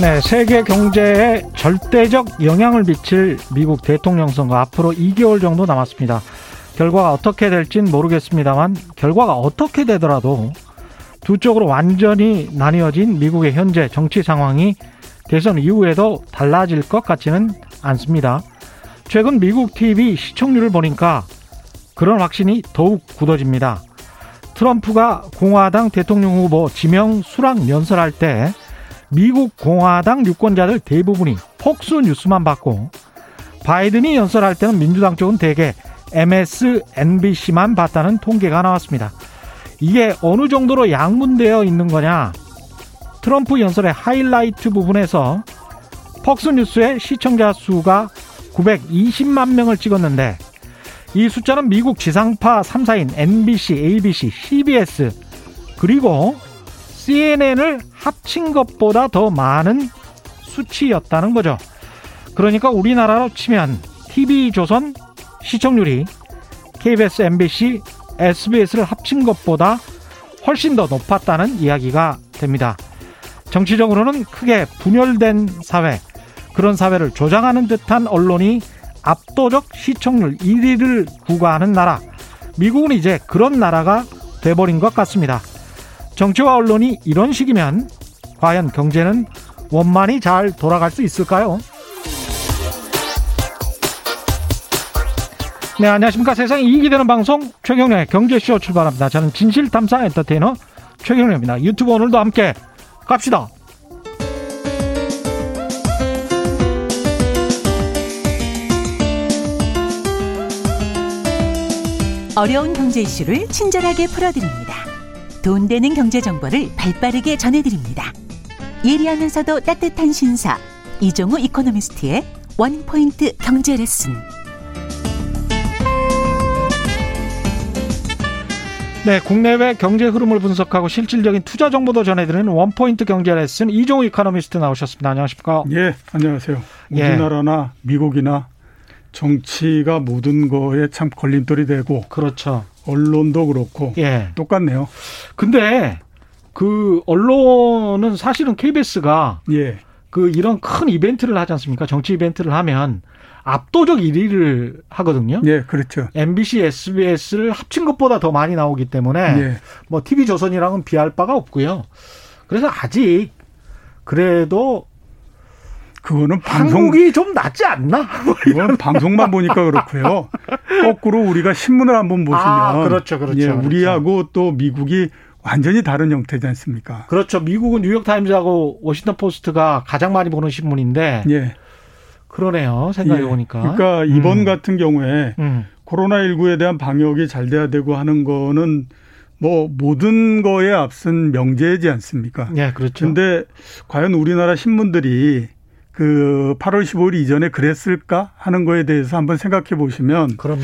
네, 세계 경제에 절대적 영향을 미칠 미국 대통령 선거 앞으로 2개월 정도 남았습니다. 결과가 어떻게 될진 모르겠습니다만 결과가 어떻게 되더라도 두 쪽으로 완전히 나뉘어진 미국의 현재 정치 상황이 대선 이후에도 달라질 것 같지는 않습니다. 최근 미국 TV 시청률을 보니까 그런 확신이 더욱 굳어집니다. 트럼프가 공화당 대통령 후보 지명 수락 연설할 때 미국 공화당 유권자들 대부분이 폭스 뉴스만 봤고 바이든이 연설할 때는 민주당 쪽은 대개 MSNBC만 봤다는 통계가 나왔습니다. 이게 어느 정도로 양분되어 있는 거냐? 트럼프 연설의 하이라이트 부분에서 폭스뉴스의 시청자 수가 920만 명을 찍었는데 이 숫자는 미국 지상파 3사인 NBC, ABC, CBS 그리고 CNN을 합친 것보다 더 많은 수치였다는 거죠. 그러니까 우리나라로 치면 TV조선 시청률이 KBS, MBC, SBS를 합친 것보다 훨씬 더 높았다는 이야기가 됩니다. 정치적으로는 크게 분열된 사회, 그런 사회를 조장하는 듯한 언론이 압도적 시청률 1위를 구가하는 나라. 미국은 이제 그런 나라가 돼버린 것 같습니다. 정치와 언론이 이런 식이면 과연 경제는 원만히 잘 돌아갈 수 있을까요? 네, 안녕하십니까. 세상에 이익이 되는 방송 최경련의 경제쇼 출발합니다. 저는 진실탐사 엔터테이너 최경련입니다. 유튜브 오늘도 함께 갑시다. 어려운 경제 이슈를 친절하게 풀어드립니다. 돈 되는 경제 정보를 발빠르게 전해드립니다. 예리하면서도 따뜻한 신사 이종우 이코노미스트의 원포인트 경제 레슨. 네, 국내외 경제 흐름을 분석하고 실질적인 투자 정보도 전해드리는 원포인트 경제 레슨 이종우 이코노미스트 나오셨습니다. 안녕하십니까? 예, 안녕하세요. 예. 우리나라나 미국이나 정치가 모든 거에 참 걸림돌이 되고 그렇죠. 언론도 그렇고 예. 똑같네요. 근데 그 언론은 사실은 KBS가 예. 그 이런 큰 이벤트를 하지 않습니까? 정치 이벤트를 하면 압도적 1위를 하거든요. 예, 그렇죠. MBC, SBS를 합친 것보다 더 많이 나오기 때문에 예. 뭐 TV 조선이랑은 비할 바가 없고요. 그래서 아직 그래도 그거는 방송 한국이 좀 낫지 않나? 그건 방송만 보니까 그렇고요. 거꾸로 우리가 신문을 한번 보시면 아, 그렇죠, 그렇죠, 예, 그렇죠. 우리하고 또 미국이 완전히 다른 형태지 않습니까? 그렇죠. 미국은 뉴욕 타임즈하고 워싱턴 포스트가 가장 많이 보는 신문인데 예. 그러네요. 생각해 보니까. 예. 그러니까 이번 음. 같은 경우에 음. 코로나19에 대한 방역이 잘 돼야 되고 하는 거는 뭐 모든 거에 앞선 명제이지 않습니까? 예, 그렇죠. 근데 과연 우리나라 신문들이 그 8월 15일 이전에 그랬을까 하는 거에 대해서 한번 생각해 보시면 그럼요.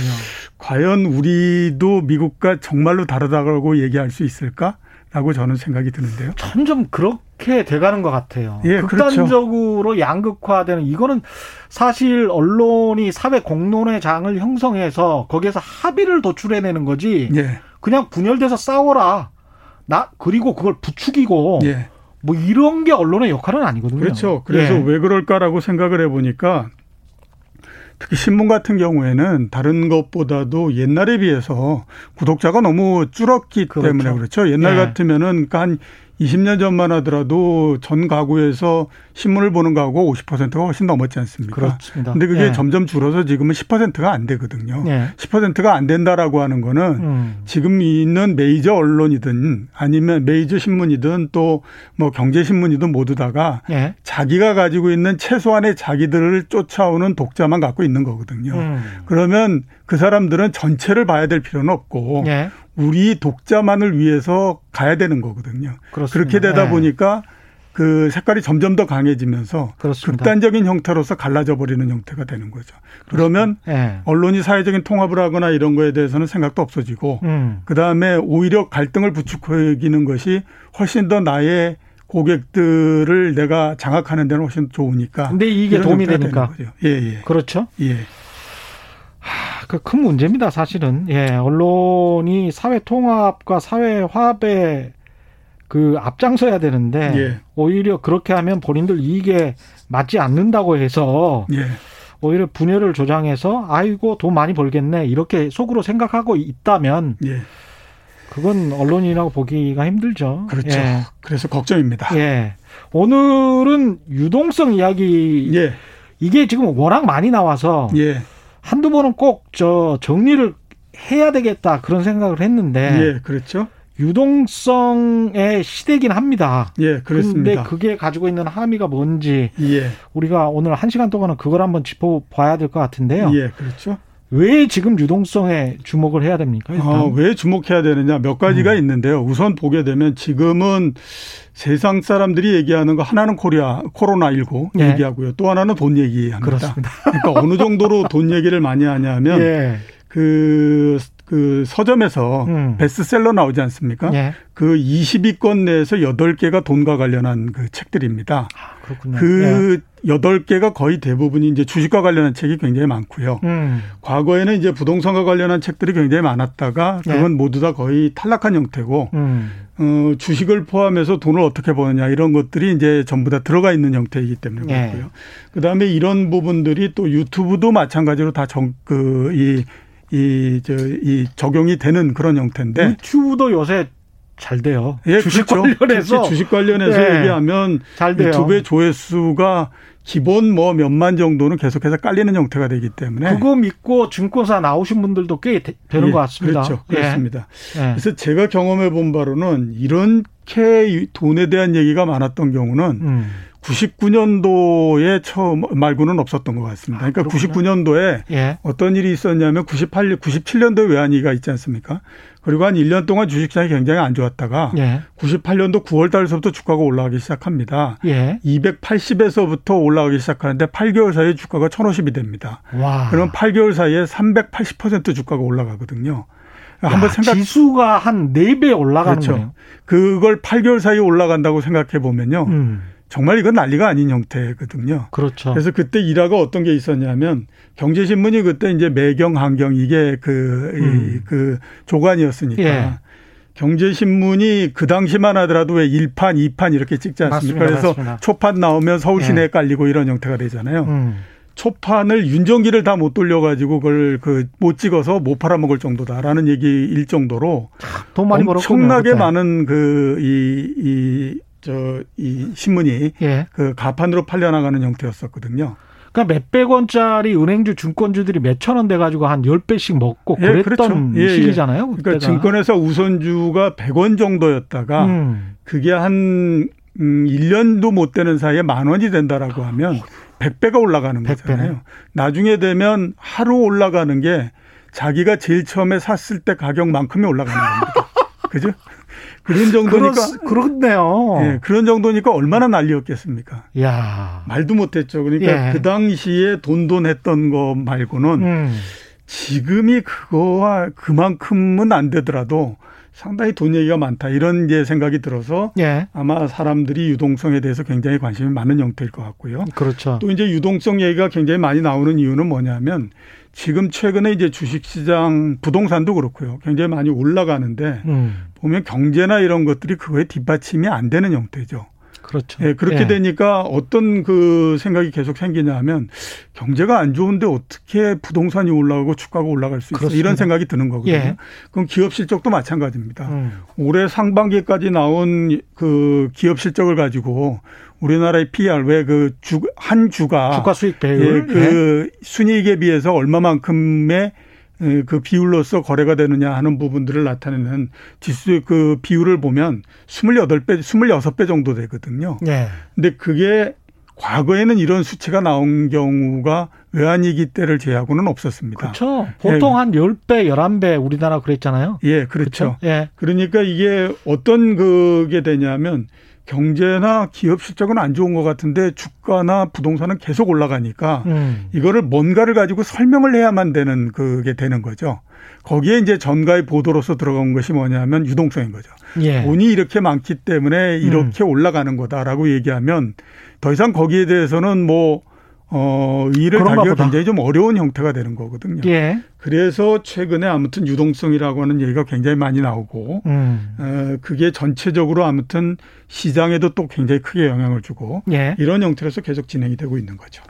과연 우리도 미국과 정말로 다르다고 얘기할 수 있을까? 라고 저는 생각이 드는데요. 점점 그렇 게 돼가는 것 같아요. 예, 그렇죠. 극단적으로 그렇죠. 양극화되는 이거는 사실 언론이 사회 공론의 장을 형성해서 거기에서 합의를 도출해내는 거지. 예. 그냥 분열돼서 싸워라. 나 그리고 그걸 부추기고 예. 뭐 이런 게 언론의 역할은 아니거든요. 그렇죠. 그래서 예. 왜 그럴까라고 생각을 해보니까 특히 신문 같은 경우에는 다른 것보다도 옛날에 비해서 구독자가 너무 줄었기 그렇죠. 때문에 그렇죠. 옛날 예. 같으면은 그러니까 한 20년 전만 하더라도 전 가구에서 신문을 보는 가구가 50%가 훨씬 넘었지 않습니까? 그렇습니다. 근데 그게 예. 점점 줄어서 지금은 10%가 안 되거든요. 예. 10%가 안 된다라고 하는 거는 음. 지금 있는 메이저 언론이든 아니면 메이저 신문이든 또 뭐 경제 신문이든 모두 다가 예. 자기가 가지고 있는 최소한의 자기들을 쫓아오는 독자만 갖고 있는 거거든요. 음. 그러면 그 사람들은 전체를 봐야 될 필요는 없고 예. 우리 독자만을 위해서 가야 되는 거거든요. 그렇습니다. 그렇게 되다 네. 보니까 그 색깔이 점점 더 강해지면서 그렇습니다. 극단적인 형태로서 갈라져 버리는 형태가 되는 거죠. 그러면 네. 언론이 사회적인 통합을 하거나 이런 거에 대해서는 생각도 없어지고 음. 그다음에 오히려 갈등을 부추기는 것이 훨씬 더 나의 고객들을 내가 장악하는 데는 훨씬 좋으니까. 근데 이게 도움이 되니까. 예, 예. 그렇죠. 예. 하, 그큰 문제입니다, 사실은. 예, 언론이 사회 통합과 사회 화합에 그 앞장서야 되는데 예. 오히려 그렇게 하면 본인들 이익에 맞지 않는다고 해서 예. 오히려 분열을 조장해서 아이고 돈 많이 벌겠네 이렇게 속으로 생각하고 있다면 예. 그건 언론이라고 보기가 힘들죠. 그렇죠. 예. 그래서 걱정입니다. 예. 오늘은 유동성 이야기 예. 이게 지금 워낙 많이 나와서 예. 한두 번은 꼭 저 정리를 해야 되겠다 그런 생각을 했는데 예, 그렇죠. 유동성의 시대긴 합니다. 예, 그렇습니다. 근데 그게 가지고 있는 함의가 뭔지 예. 우리가 오늘 한 시간 동안은 그걸 한번 짚어봐야 될 것 같은데요. 예, 그렇죠. 왜 지금 유동성에 주목을 해야 됩니까? 어, 왜 주목해야 되느냐 몇 가지가 음. 있는데요. 우선 보게 되면 지금은 세상 사람들이 얘기하는 거 하나는 코리아 코로나 19 예. 얘기하고요. 또 하나는 돈 얘기합니다. 그렇습니다. 그러니까 어느 정도로 돈 얘기를 많이 하냐면 예. 그 그 서점에서 음. 베스트셀러 나오지 않습니까? 예. 그 20위권 내에서 8개가 돈과 관련한 그 책들입니다. 아, 그렇군요. 그 예. 8개가 거의 대부분이 이제 주식과 관련한 책이 굉장히 많고요. 음. 과거에는 이제 부동산과 관련한 책들이 굉장히 많았다가 그건 예. 모두 다 거의 탈락한 형태고 음. 어, 주식을 포함해서 돈을 어떻게 버느냐 이런 것들이 이제 전부 다 들어가 있는 형태이기 때문에 예. 그렇고요. 그다음에 이런 부분들이 또 유튜브도 마찬가지로 다 정, 그, 이 이, 저, 이 적용이 되는 그런 형태인데. 유튜브도 요새 잘 돼요. 예, 주식 그렇죠. 관련해서. 주식 관련해서 예, 얘기하면 잘 돼요. 유튜브의 조회수가 기본 뭐 몇만 정도는 계속해서 깔리는 형태가 되기 때문에 그거 믿고 증권사 나오신 분들도 꽤 되는 예, 것 같습니다. 그렇죠. 예. 그렇습니다. 예. 그래서 제가 경험해 본 바로는 이렇게 돈에 대한 얘기가 많았던 경우는 음. 99년도에 처음 말고는 없었던 것 같습니다. 그러니까 아, 99년도에 예. 어떤 일이 있었냐면 98, 97년도에 외환위기가 있지 않습니까? 그리고 한 1년 동안 주식시장이 굉장히 안 좋았다가 예. 98년도 9월 달서부터 주가가 올라가기 시작합니다. 예. 280에서부터 올라가기 시작하는데 8개월 사이에 주가가 1050이 됩니다. 와. 그러면 8개월 사이에 380% 주가가 올라가거든요. 한번 생각 지수가 한 4배 올라가는 그렇죠. 거예요. 그걸 8개월 사이에 올라간다고 생각해 보면요. 음. 정말 이건 난리가 아닌 형태거든요. 그렇죠. 그래서 그때 일화가 어떤 게 있었냐면 경제신문이 그때 이제 매경 환경 이게 그, 음. 그 조간이었으니까 예. 경제신문이 그 당시만 하더라도 왜 1판, 2판 이렇게 찍지 않습니까? 맞습니다. 그래서 맞습니다. 초판 나오면 서울 시내에 예. 깔리고 이런 형태가 되잖아요. 음. 초판을 윤정기를 다 못 돌려가지고 그걸 그 못 찍어서 못 팔아먹을 정도다라는 얘기일 정도로 돈 많이 엄청나게 많은 그 이 이 저 이 신문이 예. 그 가판으로 팔려나가는 형태였었거든요. 그러니까 몇백 원짜리 은행주 증권주들이 몇천 원 돼 가지고 한 열배씩 먹고 예, 그랬던 그렇죠. 예, 시기잖아요. 그때가. 그러니까 증권에서 우선주가 100원 정도였다가 음. 그게 한 음, 1년도 못 되는 사이에 만 원이 된다라고 하면 100배가 올라가는 100배네. 거잖아요. 나중에 되면 하루 올라가는 게 자기가 제일 처음에 샀을 때 가격만큼이 올라가는 겁니다. 그죠? 그런 정도니까 그렇, 네요 예, 그런 정도니까 얼마나 난리였겠습니까? 야. 말도 못 했죠. 그러니까 예. 그 당시에 돈돈 했던 거 말고는 음. 지금이 그거와 그만큼은 안 되더라도 상당히 돈 얘기가 많다 이런 이제 생각이 들어서 예. 아마 사람들이 유동성에 대해서 굉장히 관심이 많은 형태일 것 같고요. 그렇죠. 또 이제 유동성 얘기가 굉장히 많이 나오는 이유는 뭐냐면 지금 최근에 이제 주식시장 부동산도 그렇고요. 굉장히 많이 올라가는데 음. 보면 경제나 이런 것들이 그거에 뒷받침이 안 되는 형태죠. 그렇죠. 예, 그렇게 예. 되니까 어떤 그 생각이 계속 생기냐 하면 경제가 안 좋은데 어떻게 부동산이 올라가고 주가가 올라갈 수 있어 이런 생각이 드는 거거든요. 예. 그럼 기업 실적도 마찬가지입니다. 음. 올해 상반기까지 나온 그 기업 실적을 가지고 우리나라의 PR 왜그주한 주가 주가 수익 배율 예, 그 예. 순이익에 비해서 얼마만큼의 그 비율로서 거래가 되느냐 하는 부분들을 나타내는 지수 그 비율을 보면 28배, 26배 정도 되거든요. 네. 근데 그게 과거에는 이런 수치가 나온 경우가 외환위기 때를 제외하고는 없었습니다. 그렇죠. 보통 예. 한 10배, 11배 우리나라 그랬잖아요. 예, 그렇죠. 그렇죠? 예. 그러니까 이게 어떤 그게 되냐면 경제나 기업 실적은 안 좋은 것 같은데 주가나 부동산은 계속 올라가니까 음. 이거를 뭔가를 가지고 설명을 해야만 되는 그게 되는 거죠. 거기에 이제 전가의 보도로서 들어간 것이 뭐냐면 유동성인 거죠. 예. 돈이 이렇게 많기 때문에 이렇게 음. 올라가는 거다라고 얘기하면 더 이상 거기에 대해서는 뭐 어, 일을 하기가 굉장히 좀 어려운 형태가 되는 거거든요. 예. 그래서 최근에 아무튼 유동성이라고 하는 얘기가 굉장히 많이 나오고, 음. 어, 그게 전체적으로 아무튼 시장에도 또 굉장히 크게 영향을 주고, 예. 이런 형태로서 계속 진행이 되고 있는 거죠.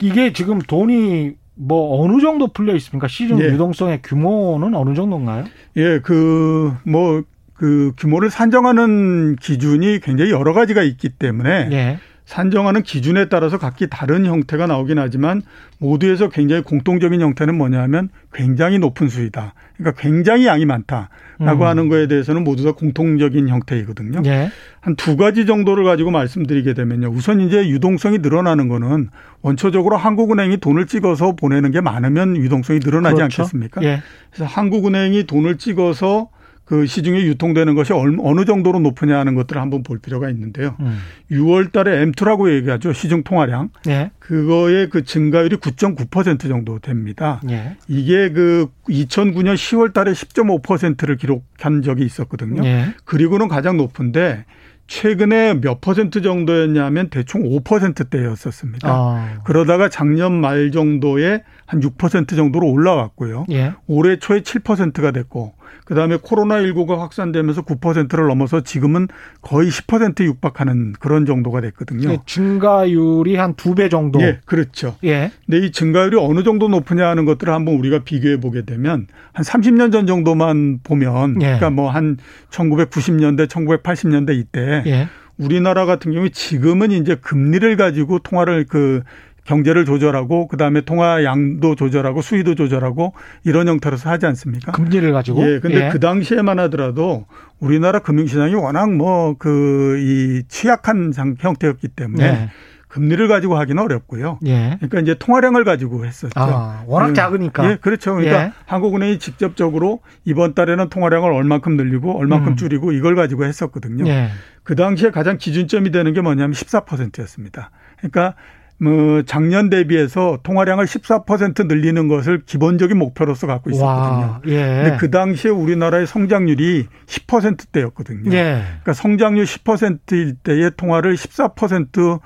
이게 지금 돈이 뭐 어느 정도 풀려 있습니까? 시중 예. 유동성의 규모는 어느 정도인가요? 예, 그, 뭐, 그 규모를 산정하는 기준이 굉장히 여러 가지가 있기 때문에, 예. 산정하는 기준에 따라서 각기 다른 형태가 나오긴 하지만 모두에서 굉장히 공통적인 형태는 뭐냐면 굉장히 높은 수이다. 그러니까 굉장히 양이 많다라고 음. 하는 거에 대해서는 모두 다 공통적인 형태이거든요. 예. 한두 가지 정도를 가지고 말씀드리게 되면요. 우선 이제 유동성이 늘어나는 거는 원초적으로 한국은행이 돈을 찍어서 보내는 게 많으면 유동성이 늘어나지 그렇죠. 않겠습니까? 예. 그래서 한국은행이 돈을 찍어서 그 시중에 유통되는 것이 어느 정도로 높으냐 하는 것들을 한번 볼 필요가 있는데요. 음. 6월 달에 M2라고 얘기하죠. 시중 통화량. 예. 그거의 그 증가율이 9.9% 정도 됩니다. 예. 이게 그 2009년 10월 달에 10.5%를 기록한 적이 있었거든요. 예. 그리고는 가장 높은데 최근에 몇 퍼센트 정도였냐면 대충 5%대였었습니다. 아. 그러다가 작년 말 정도에 한 6% 정도로 올라왔고요. 예. 올해 초에 7%가 됐고 그다음에 코로나19가 확산되면서 9%를 넘어서 지금은 거의 10% 육박하는 그런 정도가 됐거든요. 예, 증가율이 한 두 배 정도. 예, 그렇죠. 예. 근데 이 증가율이 어느 정도 높으냐 하는 것들을 한번 우리가 비교해 보게 되면 한 30년 전 정도만 보면 예. 그러니까 뭐 한 1990년대, 1980년대 이때 예. 우리나라 같은 경우에 지금은 이제 금리를 가지고 통화를 그 경제를 조절하고 그다음에 통화 양도 조절하고 수위도 조절하고 이런 형태로서 하지 않습니까? 금리를 가지고. 예. 근데 예. 그 당시에만 하더라도 우리나라 금융시장이 워낙 뭐 그 이 취약한 형태였기 때문에 예. 금리를 가지고 하기는 어렵고요. 예. 그러니까 이제 통화량을 가지고 했었죠. 아, 워낙 예. 작으니까. 예, 그렇죠. 그러니까 예. 한국은행이 직접적으로 이번 달에는 통화량을 얼만큼 늘리고 얼만큼 음. 줄이고 이걸 가지고 했었거든요. 예. 그 당시에 가장 기준점이 되는 게 뭐냐면 14%였습니다. 그러니까 뭐 작년 대비해서 통화량을 14% 늘리는 것을 기본적인 목표로서 갖고 있었거든요. 와, 예. 근데 그 당시에 우리나라의 성장률이 10%대였거든요. 예. 그러니까 성장률 10%일 때의 통화를 14%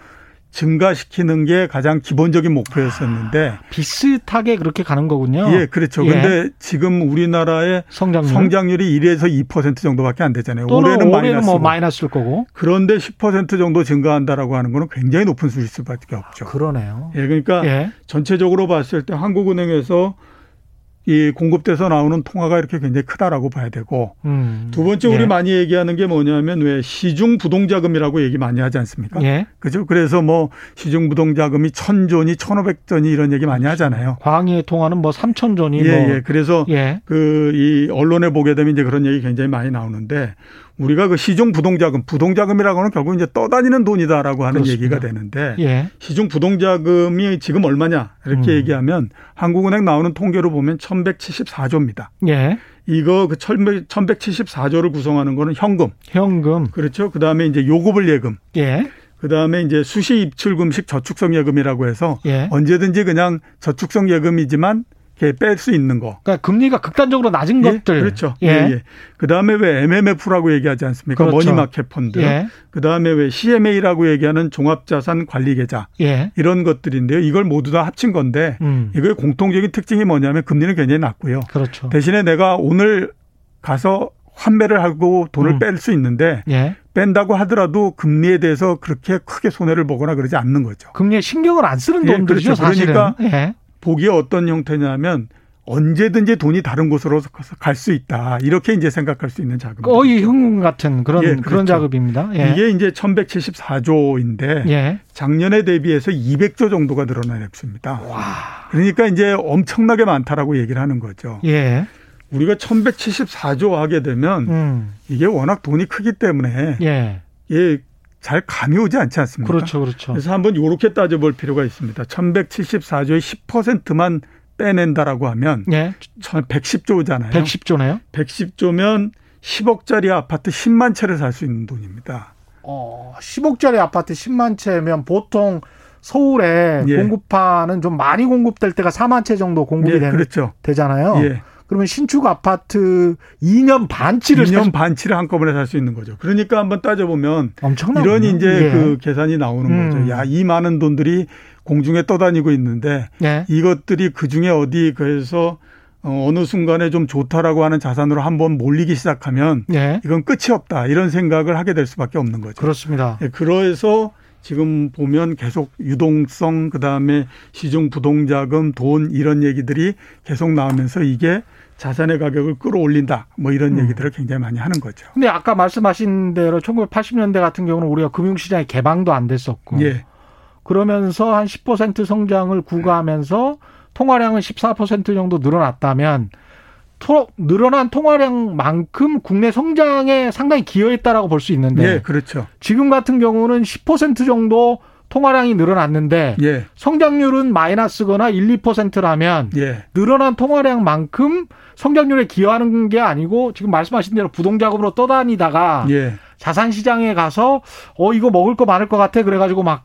증가시키는 게 가장 기본적인 목표였었는데 아, 비슷하게 그렇게 가는 거군요. 예, 그렇죠. 예. 근데 지금 우리나라의 성장률? 성장률이 1에서 2% 정도밖에 안 되잖아요. 올해는, 올해는 뭐 마이너스일 거고. 그런데 10% 정도 증가한다라고 하는 거는 굉장히 높은 수일 수밖에 없죠. 아, 그러네요. 예, 그러니까 예. 전체적으로 봤을 때 한국은행에서 이 공급돼서 나오는 통화가 이렇게 굉장히 크다라고 봐야 되고 음. 두 번째 우리 예. 많이 얘기하는 게 뭐냐면 왜 시중 부동자금이라고 얘기 많이 하지 않습니까? 예. 그죠? 그래서 뭐 시중 부동자금이 천조니 천오백 조니 이런 얘기 많이 하잖아요. 광의의 통화는 뭐 삼천 조니 예, 뭐. 예. 그래서 예. 그이 언론에 보게 되면 이제 그런 얘기 굉장히 많이 나오는데 우리가 그 시중 부동자금, 부동자금이라고 하는 결국 이제 떠다니는 돈이다라고 하는 그렇습니다. 얘기가 되는데 예. 시중 부동자금이 지금 얼마냐 이렇게 음. 얘기하면 한국은행 나오는 통계로 보면 1174조입니다. 예. 이거 그 1174조를 구성하는 거는 현금. 현금. 그렇죠. 그다음에 이제 요구불 예금. 예. 그다음에 이제 수시 입출금식 저축성 예금이라고 해서 예. 언제든지 그냥 저축성 예금이지만 뺄 수 있는 거. 그러니까 금리가 극단적으로 낮은 예? 것들. 그렇죠. 예. 예. 예. 그다음에 왜 MMF라고 얘기하지 않습니까? 그렇죠. money market 펀드. 예. 그다음에 왜 CMA라고 얘기하는 종합자산 관리 계좌. 예. 이런 것들인데요. 이걸 모두 다 합친 건데 음. 이거의 공통적인 특징이 뭐냐면 금리는 굉장히 낮고요. 그렇죠. 대신에 내가 오늘 가서 환매를 하고 돈을 음. 뺄수 있는데 예. 뺀다고 하더라도 금리에 대해서 그렇게 크게 손해를 보거나 그러지 않는 거죠. 금리에 신경을 안 쓰는 예, 돈들이죠. 그렇죠. 그러니까 예. 보기에 어떤 형태냐면 언제든지 돈이 다른 곳으로 갈 수 있다. 이렇게 이제 생각할 수 있는 자금. 거의 현금 같은 그런 예, 그렇죠. 그런 자금입니다. 예. 이게 이제 1174조인데 예. 작년에 대비해서 200조 정도가 늘어난 액수입니다. 와. 그러니까 이제 엄청나게 많다라고 얘기를 하는 거죠. 예. 우리가 1174조 하게 되면 음. 이게 워낙 돈이 크기 때문에 예. 예, 잘 감이 오지 않지 않습니까? 그렇죠, 그렇죠. 그래서 한번 이렇게 따져볼 필요가 있습니다. 1174조의 10%만 빼낸다라고 하면 예. 110조잖아요. 110조네요. 110조면 10억짜리 아파트 10만 채를 살 수 있는 돈입니다. 어 10억짜리 아파트 10만 채면 보통 서울에 예. 공급하는 좀 많이 공급될 때가 4만 채 정도 공급이 예, 되는, 그렇죠. 되잖아요. 예. 그러면 신축 아파트 2년 반치를 2년 살... 반치를 한꺼번에 살 수 있는 거죠. 그러니까 한번 따져보면 엄청나 이런 이제 예. 그 계산이 나오는 음. 거죠. 야, 이 많은 돈들이 공중에 떠다니고 있는데 예. 이것들이 그 중에 어디 그래서 어, 어느 순간에 좀 좋다라고 하는 자산으로 한번 몰리기 시작하면 예. 이건 끝이 없다 이런 생각을 하게 될 수밖에 없는 거죠. 그렇습니다. 예, 그래서 지금 보면 계속 유동성 그다음에 시중 부동자금 돈 이런 얘기들이 계속 나오면서 이게 자산의 가격을 끌어올린다. 뭐 이런 음. 얘기들을 굉장히 많이 하는 거죠. 근데 아까 말씀하신 대로 1980년대 같은 경우는 우리가 금융시장이 개방도 안 됐었고. 예. 그러면서 한 10% 성장을 구가하면서 통화량은 14% 정도 늘어났다면 토, 늘어난 통화량만큼 국내 성장에 상당히 기여했다라고 볼 수 있는데. 예, 그렇죠. 지금 같은 경우는 10% 정도 통화량이 늘어났는데 예. 성장률은 마이너스거나 1, 2%라면 예. 늘어난 통화량만큼 성장률에 기여하는 게 아니고 지금 말씀하신 대로 부동자금으로 떠다니다가 예. 자산 시장에 가서 어 이거 먹을 거 많을 것 같아 그래 가지고 막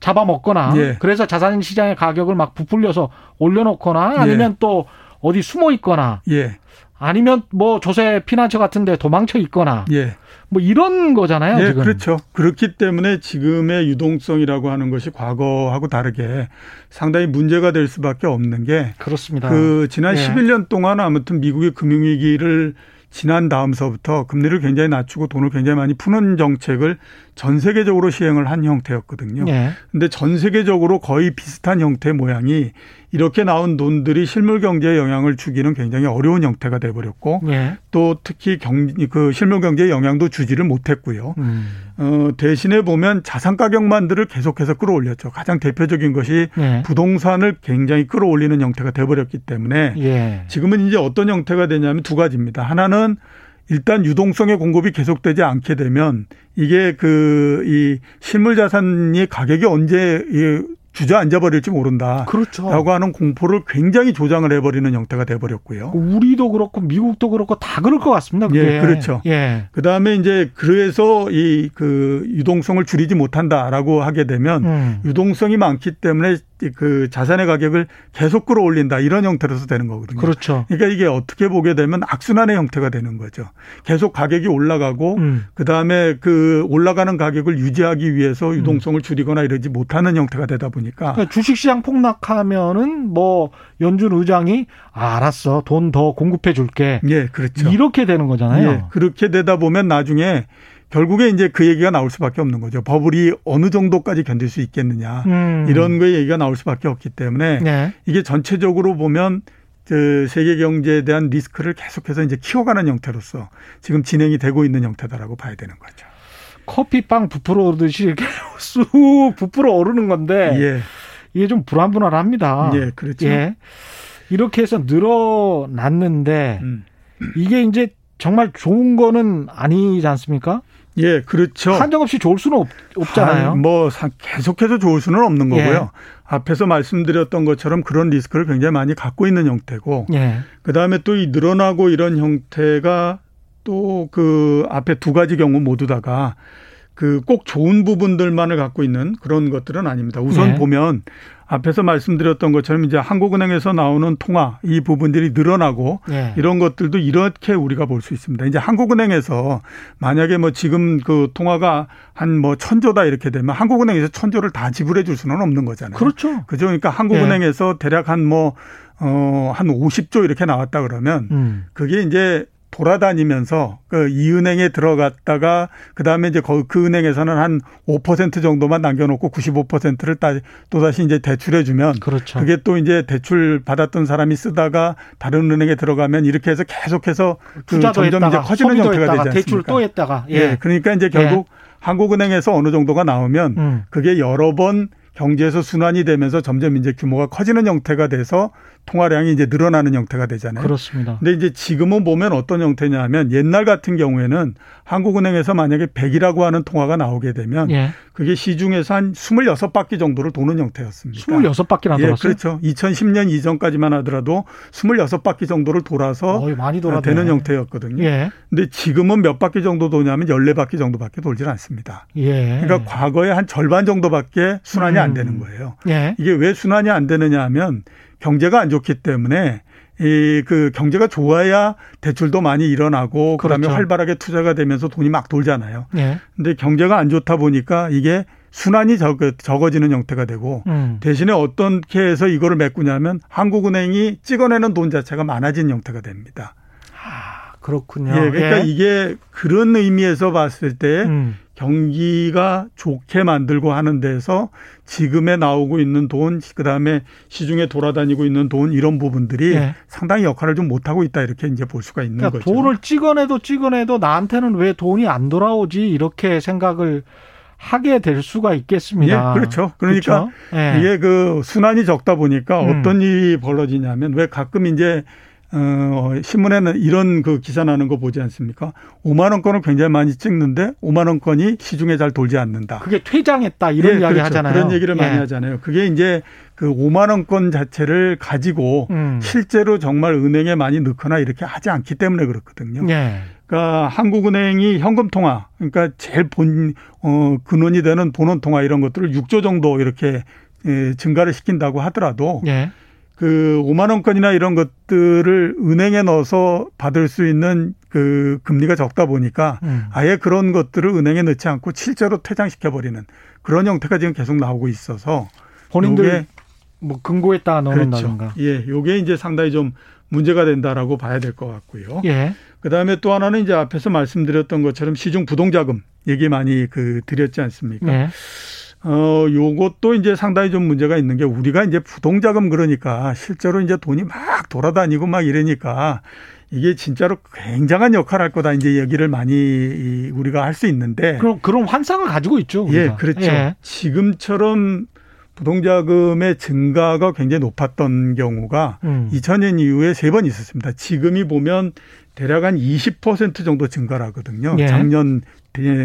잡아먹거나 예. 그래서 자산 시장의 가격을 막 부풀려서 올려놓거나 아니면 예. 또 어디 숨어 있거나 예. 아니면 뭐 조세 피난처 같은데 도망쳐 있거나 예. 뭐 이런 거잖아요. 네, 지금. 그렇죠. 그렇기 때문에 지금의 유동성이라고 하는 것이 과거하고 다르게 상당히 문제가 될 수밖에 없는 게 그렇습니다. 그 지난 예. 11년 동안 아무튼 미국의 금융위기를 지난 다음서부터 금리를 굉장히 낮추고 돈을 굉장히 많이 푸는 정책을 전 세계적으로 시행을 한 형태였거든요. 네. 근데 전 세계적으로 거의 비슷한 형태 모양이 이렇게 나온 돈들이 실물 경제에 영향을 주기는 굉장히 어려운 형태가 돼 버렸고 네. 또 특히 경, 그 실물 경제에 영향도 주지를 못했고요. 음. 어, 대신에 보면 자산 가격만들을 계속해서 끌어올렸죠. 가장 대표적인 것이 네. 부동산을 굉장히 끌어올리는 형태가 돼 버렸기 때문에 예. 지금은 이제 어떤 형태가 되냐면 두 가지입니다. 하나는 일단 유동성의 공급이 계속되지 않게 되면 이게 그 이 실물 자산이 가격이 언제 주저앉아 버릴지 모른다. 그렇죠. 라고 하는 공포를 굉장히 조장을 해버리는 형태가 돼버렸고요. 우리도 그렇고 미국도 그렇고 다 그럴 것 같습니다. 그게. 예, 그렇죠. 예. 그 다음에 이제 그래서 이 그 유동성을 줄이지 못한다라고 하게 되면 음. 유동성이 많기 때문에 그 자산의 가격을 계속 끌어올린다 이런 형태로서 되는 거거든요. 그렇죠. 그러니까 이게 어떻게 보게 되면 악순환의 형태가 되는 거죠. 계속 가격이 올라가고 음. 그 다음에 그 올라가는 가격을 유지하기 위해서 유동성을 줄이거나 이러지 못하는 형태가 되다 보니까 그러니까 주식 시장 폭락하면은 뭐 연준 의장이 아, 알았어 돈 더 공급해 줄게. 예, 그렇죠. 이렇게 되는 거잖아요. 예, 그렇게 되다 보면 나중에 결국에 이제 그 얘기가 나올 수밖에 없는 거죠. 버블이 어느 정도까지 견딜 수 있겠느냐 음. 이런 거에 얘기가 나올 수밖에 없기 때문에 네. 이게 전체적으로 보면 그 세계 경제에 대한 리스크를 계속해서 이제 키워가는 형태로서 지금 진행이 되고 있는 형태다라고 봐야 되는 거죠. 커피빵 부풀어 오르듯이 이렇게 쑥 부풀어 오르는 건데 예. 이게 좀 불안불안합니다. 예, 그렇죠. 예. 이렇게 해서 늘어났는데 음. 이게 이제 정말 좋은 거는 아니지 않습니까? 예, 그렇죠. 한정없이 좋을 수는 없, 잖아요 한, 뭐 계속해서 좋을 수는 없는 거고요. 예. 앞에서 말씀드렸던 것처럼 그런 리스크를 굉장히 많이 갖고 있는 형태고, 예. 그 다음에 또 이 늘어나고 이런 형태가 또 그 앞에 두 가지 경우 모두 다가 그 꼭 좋은 부분들만을 갖고 있는 그런 것들은 아닙니다. 우선 예. 보면 앞에서 말씀드렸던 것처럼 이제 한국은행에서 나오는 통화 이 부분들이 늘어나고 네. 이런 것들도 이렇게 우리가 볼 수 있습니다. 이제 한국은행에서 만약에 뭐 지금 그 통화가 한 뭐 천조다 이렇게 되면 한국은행에서 천조를 다 지불해 줄 수는 없는 거잖아요. 그렇죠. 그죠. 그러니까 한국은행에서 네. 대략 한 뭐, 어, 한 50조 이렇게 나왔다 그러면 음. 그게 이제 돌아다니면서 그 이 은행에 들어갔다가 그다음에 이제 그 은행에서는 한 5% 정도만 남겨놓고 95%를 또 다시 이제 대출해 주면 그렇죠. 그게 또 이제 대출 받았던 사람이 쓰다가 다른 은행에 들어가면 이렇게 해서 계속해서 그 점점 했다가, 이제 커지는 형태가 되지 않습니까? 대출 또 했다가 예. 예. 그러니까 이제 결국 예. 한국은행에서 어느 정도가 나오면 음. 그게 여러 번 경제에서 순환이 되면서 점점 이제 규모가 커지는 형태가 돼서 통화량이 이제 늘어나는 형태가 되잖아요. 그렇습니다. 근데 이제 지금은 보면 어떤 형태냐면 옛날 같은 경우에는 한국은행에서 만약에 100이라고 하는 통화가 나오게 되면 예. 그게 시중에서 한 26바퀴 정도를 도는 형태였습니다. 26바퀴나 예, 그렇죠. 2010년 이전까지만 하더라도 26바퀴 정도를 돌아서 어, 많이 되는 형태였거든요. 예. 근데 지금은 몇 바퀴 정도 도냐면 14바퀴 정도밖에 돌질 않습니다. 예. 그러니까 과거에 한 절반 정도밖에 순환이 음. 안 되는 거예요. 예. 이게 왜 순환이 안 되느냐 하면 경제가 안 좋기 때문에 이 그 경제가 좋아야 대출도 많이 일어나고 그렇죠. 그다음에 활발하게 투자가 되면서 돈이 막 돌잖아요. 예. 근데 경제가 안 좋다 보니까 이게 순환이 적어지는 형태가 되고 음. 대신에 어떻게 해서 이거를 메꾸냐면 한국은행이 찍어내는 돈 자체가 많아진 형태가 됩니다. 아, 그렇군요. 예, 그러니까 예. 이게 그런 의미에서 봤을 때 음. 경기가 좋게 만들고 하는 데서 지금에 나오고 있는 돈, 그 다음에 시중에 돌아다니고 있는 돈 이런 부분들이 네. 상당히 역할을 좀 못하고 있다 이렇게 이제 볼 수가 있는 그러니까 거죠. 돈을 찍어내도 찍어내도 나한테는 왜 돈이 안 돌아오지 이렇게 생각을 하게 될 수가 있겠습니다. 예, 그렇죠. 그러니까 그렇죠? 예. 이게 그 순환이 적다 보니까 음. 어떤 일이 벌어지냐면 왜 가끔 이제 어, 신문에는 이런 그 기사 나는 거 보지 않습니까? 5만 원권을 굉장히 많이 찍는데 5만 원권이 시중에 잘 돌지 않는다. 그게 퇴장했다 이런 예, 이야기 그렇죠. 하잖아요. 그런 얘기를 예. 많이 하잖아요. 그게 이제 그 5만 원권 자체를 가지고 음. 실제로 정말 은행에 많이 넣거나 이렇게 하지 않기 때문에 그렇거든요. 예. 그러니까 한국은행이 현금 통화, 그러니까 제일 본 어, 근원이 되는 본원 통화 이런 것들을 6조 정도 이렇게 예, 증가를 시킨다고 하더라도 예. 그 5만 원권이나 이런 것들을 은행에 넣어서 받을 수 있는 그 금리가 적다 보니까 음. 아예 그런 것들을 은행에 넣지 않고 실제로 퇴장시켜 버리는 그런 형태가 지금 계속 나오고 있어서 본인들 뭐 금고에다 넣는다든가. 그렇죠. 예, 요게 이제 상당히 좀 문제가 된다라고 봐야 될 것 같고요. 예. 그다음에 또 하나는 이제 앞에서 말씀드렸던 것처럼 시중 부동자금 얘기 많이 그 드렸지 않습니까? 예. 어, 요것도 이제 상당히 좀 문제가 있는 게 우리가 이제 부동자금 그러니까 실제로 이제 돈이 막 돌아다니고 막 이러니까 이게 진짜로 굉장한 역할을 할 거다 이제 얘기를 많이 우리가 할 수 있는데 그럼 그런 환상을 가지고 있죠. 우리가. 예, 그렇죠. 예. 지금처럼 부동자금의 증가가 굉장히 높았던 경우가 음. 2000년 이후에 세 번 있었습니다. 지금이 보면 대략 한 20% 정도 증가를 하거든요. 예. 작년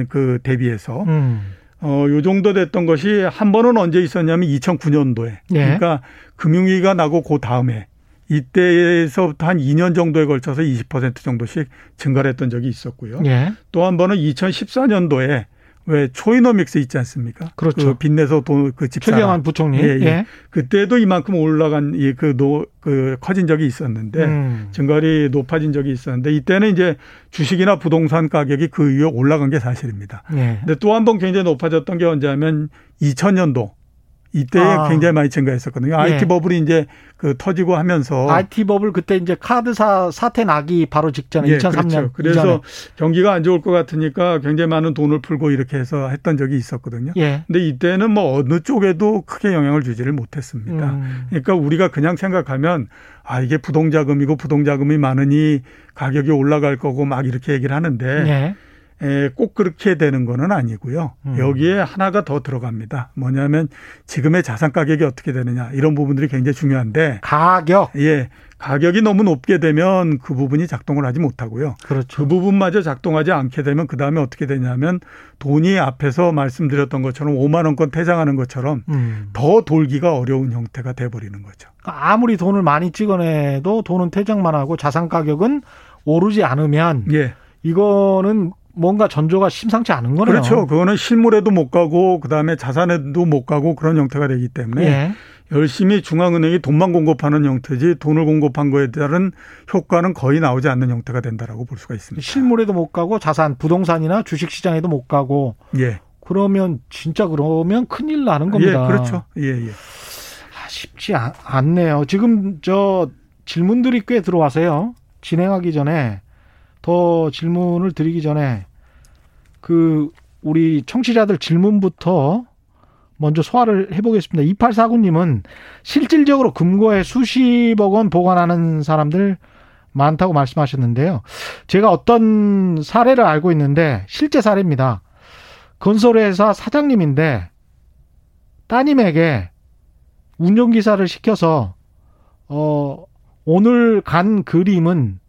그 대비해서. 음. 어, 요 정도 됐던 것이 한 번은 언제 있었냐면 2009년도에. 예. 그러니까 금융위기가 나고 그 다음에 이때에서부터 한 2년 정도에 걸쳐서 20% 정도씩 증가를 했던 적이 있었고요. 예. 또한 번은 2014년도에 왜 초이노믹스 있지 않습니까? 그렇죠. 그 빚내서 돈그 집사 최경환 부총리. 예, 예. 예. 그때도 이만큼 올라간 이그노그 그 커진 적이 있었는데 음. 증가율이 높아진 적이 있었는데 이때는 이제 주식이나 부동산 가격이 그 이후에 올라간 게 사실입니다. 예. 근데 또 한 번 굉장히 높아졌던 게 언제하면 2000년도 이때 아. 굉장히 많이 증가했었거든요. 예. IT 버블이 이제 그 터지고 하면서 IT 버블 그때 이제 카드사 사태 나기 바로 직전에 예, 2003년 그렇죠. 그래서 이전에. 경기가 안 좋을 것 같으니까 굉장히 많은 돈을 풀고 이렇게 해서 했던 적이 있었거든요. 예. 근데 이때는 뭐 어느 쪽에도 크게 영향을 주지를 못했습니다. 음. 그러니까 우리가 그냥 생각하면 아 이게 부동자금이고 부동자금이 많으니 가격이 올라갈 거고 막 이렇게 얘기를 하는데 예. 꼭 그렇게 되는 거는 아니고요. 음. 여기에 하나가 더 들어갑니다. 뭐냐면 지금의 자산 가격이 어떻게 되느냐 이런 부분들이 굉장히 중요한데 가격 예 가격이 너무 높게 되면 그 부분이 작동을 하지 못하고요. 그렇죠. 그 부분마저 작동하지 않게 되면 그 다음에 어떻게 되냐면 돈이 앞에서 말씀드렸던 것처럼 5만 원권 퇴장하는 것처럼 음. 더 돌기가 어려운 형태가 돼 버리는 거죠. 그러니까 아무리 돈을 많이 찍어내도 돈은 퇴장만 하고 자산 가격은 오르지 않으면 예. 이거는 뭔가 전조가 심상치 않은 거네요. 그렇죠. 그거는 실물에도 못 가고 그다음에 자산에도 못 가고 그런 형태가 되기 때문에 예. 열심히 중앙은행이 돈만 공급하는 형태지 돈을 공급한 거에 따른 효과는 거의 나오지 않는 형태가 된다라고 볼 수가 있습니다. 실물에도 못 가고 자산 부동산이나 주식 시장에도 못 가고 예. 그러면 진짜 그러면 큰일 나는 겁니다. 예, 그렇죠. 예, 예. 아, 쉽지 않, 네요 지금 저 질문들이 꽤 들어와서요. 진행하기 전에 더 질문을 드리기 전에 그 우리 청취자들 질문부터 먼저 소화를 해보겠습니다. 2849님은 실질적으로 금고에 수십억 원 보관하는 사람들 많다고 말씀하셨는데요. 제가 어떤 사례를 알고 있는데 실제 사례입니다. 건설회사 사장님인데 따님에게 운전기사를 시켜서 어 오늘 간 그림은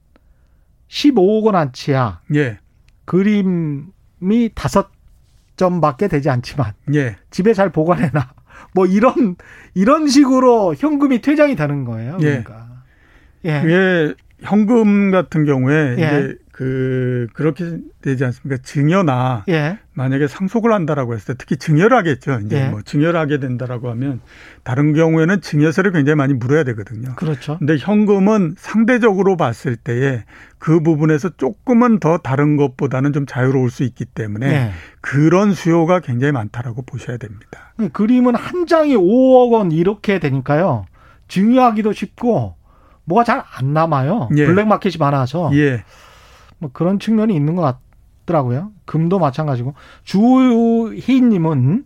15억 원 안치야. 예. 그림이 다섯 점밖에 되지 않지만 예. 집에 잘 보관해놔. 뭐 이런 이런 식으로 현금이 퇴장이 되는 거예요. 예. 그러니까. 예. 그게 현금 같은 경우에 예. 이제 그 그렇게 되지 않습니까? 증여나 예. 만약에 상속을 한다라고 했을 때 특히 증여를 하겠죠. 이제 예. 뭐 증여를 하게 된다라고 하면 다른 경우에는 증여세를 굉장히 많이 물어야 되거든요. 그렇죠. 근데 현금은 상대적으로 봤을 때에 그 부분에서 조금은 더 다른 것보다는 좀 자유로울 수 있기 때문에 예. 그런 수요가 굉장히 많다라고 보셔야 됩니다. 그림은 한 장이 5억 원 이렇게 되니까요. 증여하기도 쉽고 뭐가 잘 안 남아요. 예. 블랙마켓이 많아서. 예. 뭐 그런 측면이 있는 것 같더라고요. 금도 마찬가지고. 주희님은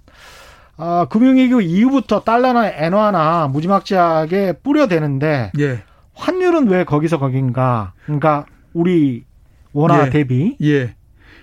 아, 금융위기 이후부터 달러나 엔화나 무지막지하게 뿌려대는데 예. 환율은 왜 거기서 거긴가? 그러니까 우리 원화 예. 대비. 예.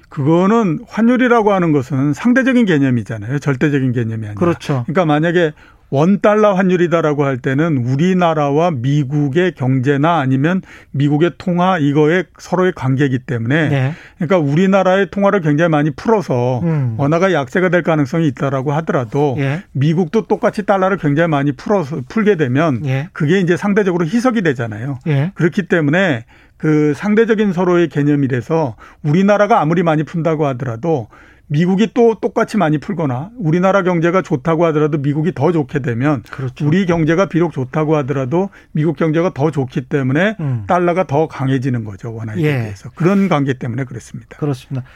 그거는 환율이라고 하는 것은 상대적인 개념이잖아요. 절대적인 개념이 아니라. 그렇죠. 그러니까 만약에 원달러 환율이다라고 할 때는 우리나라와 미국의 경제나 아니면 미국의 통화 이거에 서로의 관계이기 때문에 네. 그러니까 우리나라의 통화를 굉장히 많이 풀어서 음. 원화가 약세가 될 가능성이 있다라고 하더라도 예. 미국도 똑같이 달러를 굉장히 많이 풀어서 풀게 되면 예. 그게 이제 상대적으로 희석이 되잖아요. 예. 그렇기 때문에 그 상대적인 서로의 개념이라서 우리나라가 아무리 많이 푼다고 하더라도 미국이 또 똑같이 많이 풀거나 우리나라 경제가 좋다고 하더라도 미국이 더 좋게 되면 그렇죠. 우리 경제가 비록 좋다고 하더라도 미국 경제가 더 좋기 때문에 음. 달러가 더 강해지는 거죠 원화에 예. 대해서 그런 관계 때문에 그렇습니다. 그렇습니다.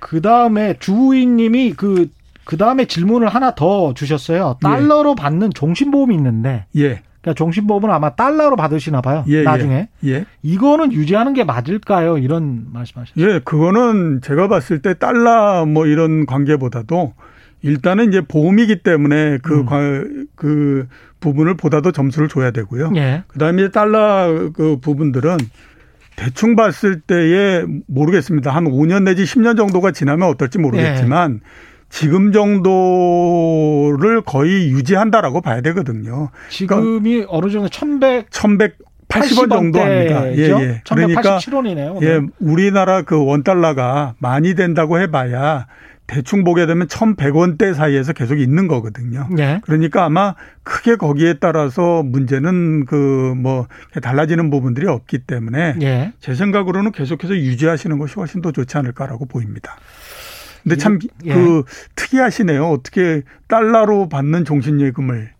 그 다음에 주인님이 그, 그 다음에 질문을 하나 더 주셨어요. 달러로 예. 받는 종신보험이 있는데. 예. 그러니까 종신보험은 아마 달러로 받으시나 봐요. 예, 예. 나중에. 예. 예. 이거는 유지하는 게 맞을까요? 이런 말씀하셨어요. 예, 그거는 제가 봤을 때 달러 뭐 이런 관계보다도 일단은 이제 보험이기 때문에 그, 음. 그 부분을 보다도 점수를 줘야 되고요. 예. 그 다음에 달러 그 부분들은 대충 봤을 때에 모르겠습니다. 한 5년 내지 10년 정도가 지나면 어떨지 모르겠지만 예. 지금 정도를 거의 유지한다라고 봐야 되거든요. 지금이 그러니까 어느 정도 1100 1180원 정도 합니다. 예, 예. 그러니까 17원이네요. 예, 우리나라 그 원달러가 많이 된다고 해 봐야 대충 보게 되면 1,100원대 사이에서 계속 있는 거거든요. 네. 그러니까 아마 크게 거기에 따라서 문제는 그 뭐 달라지는 부분들이 없기 때문에 네. 제 생각으로는 계속해서 유지하시는 것이 훨씬 더 좋지 않을까라고 보입니다. 근데 참그 예. 그 특이하시네요. 어떻게 달러로 받는 종신 예금을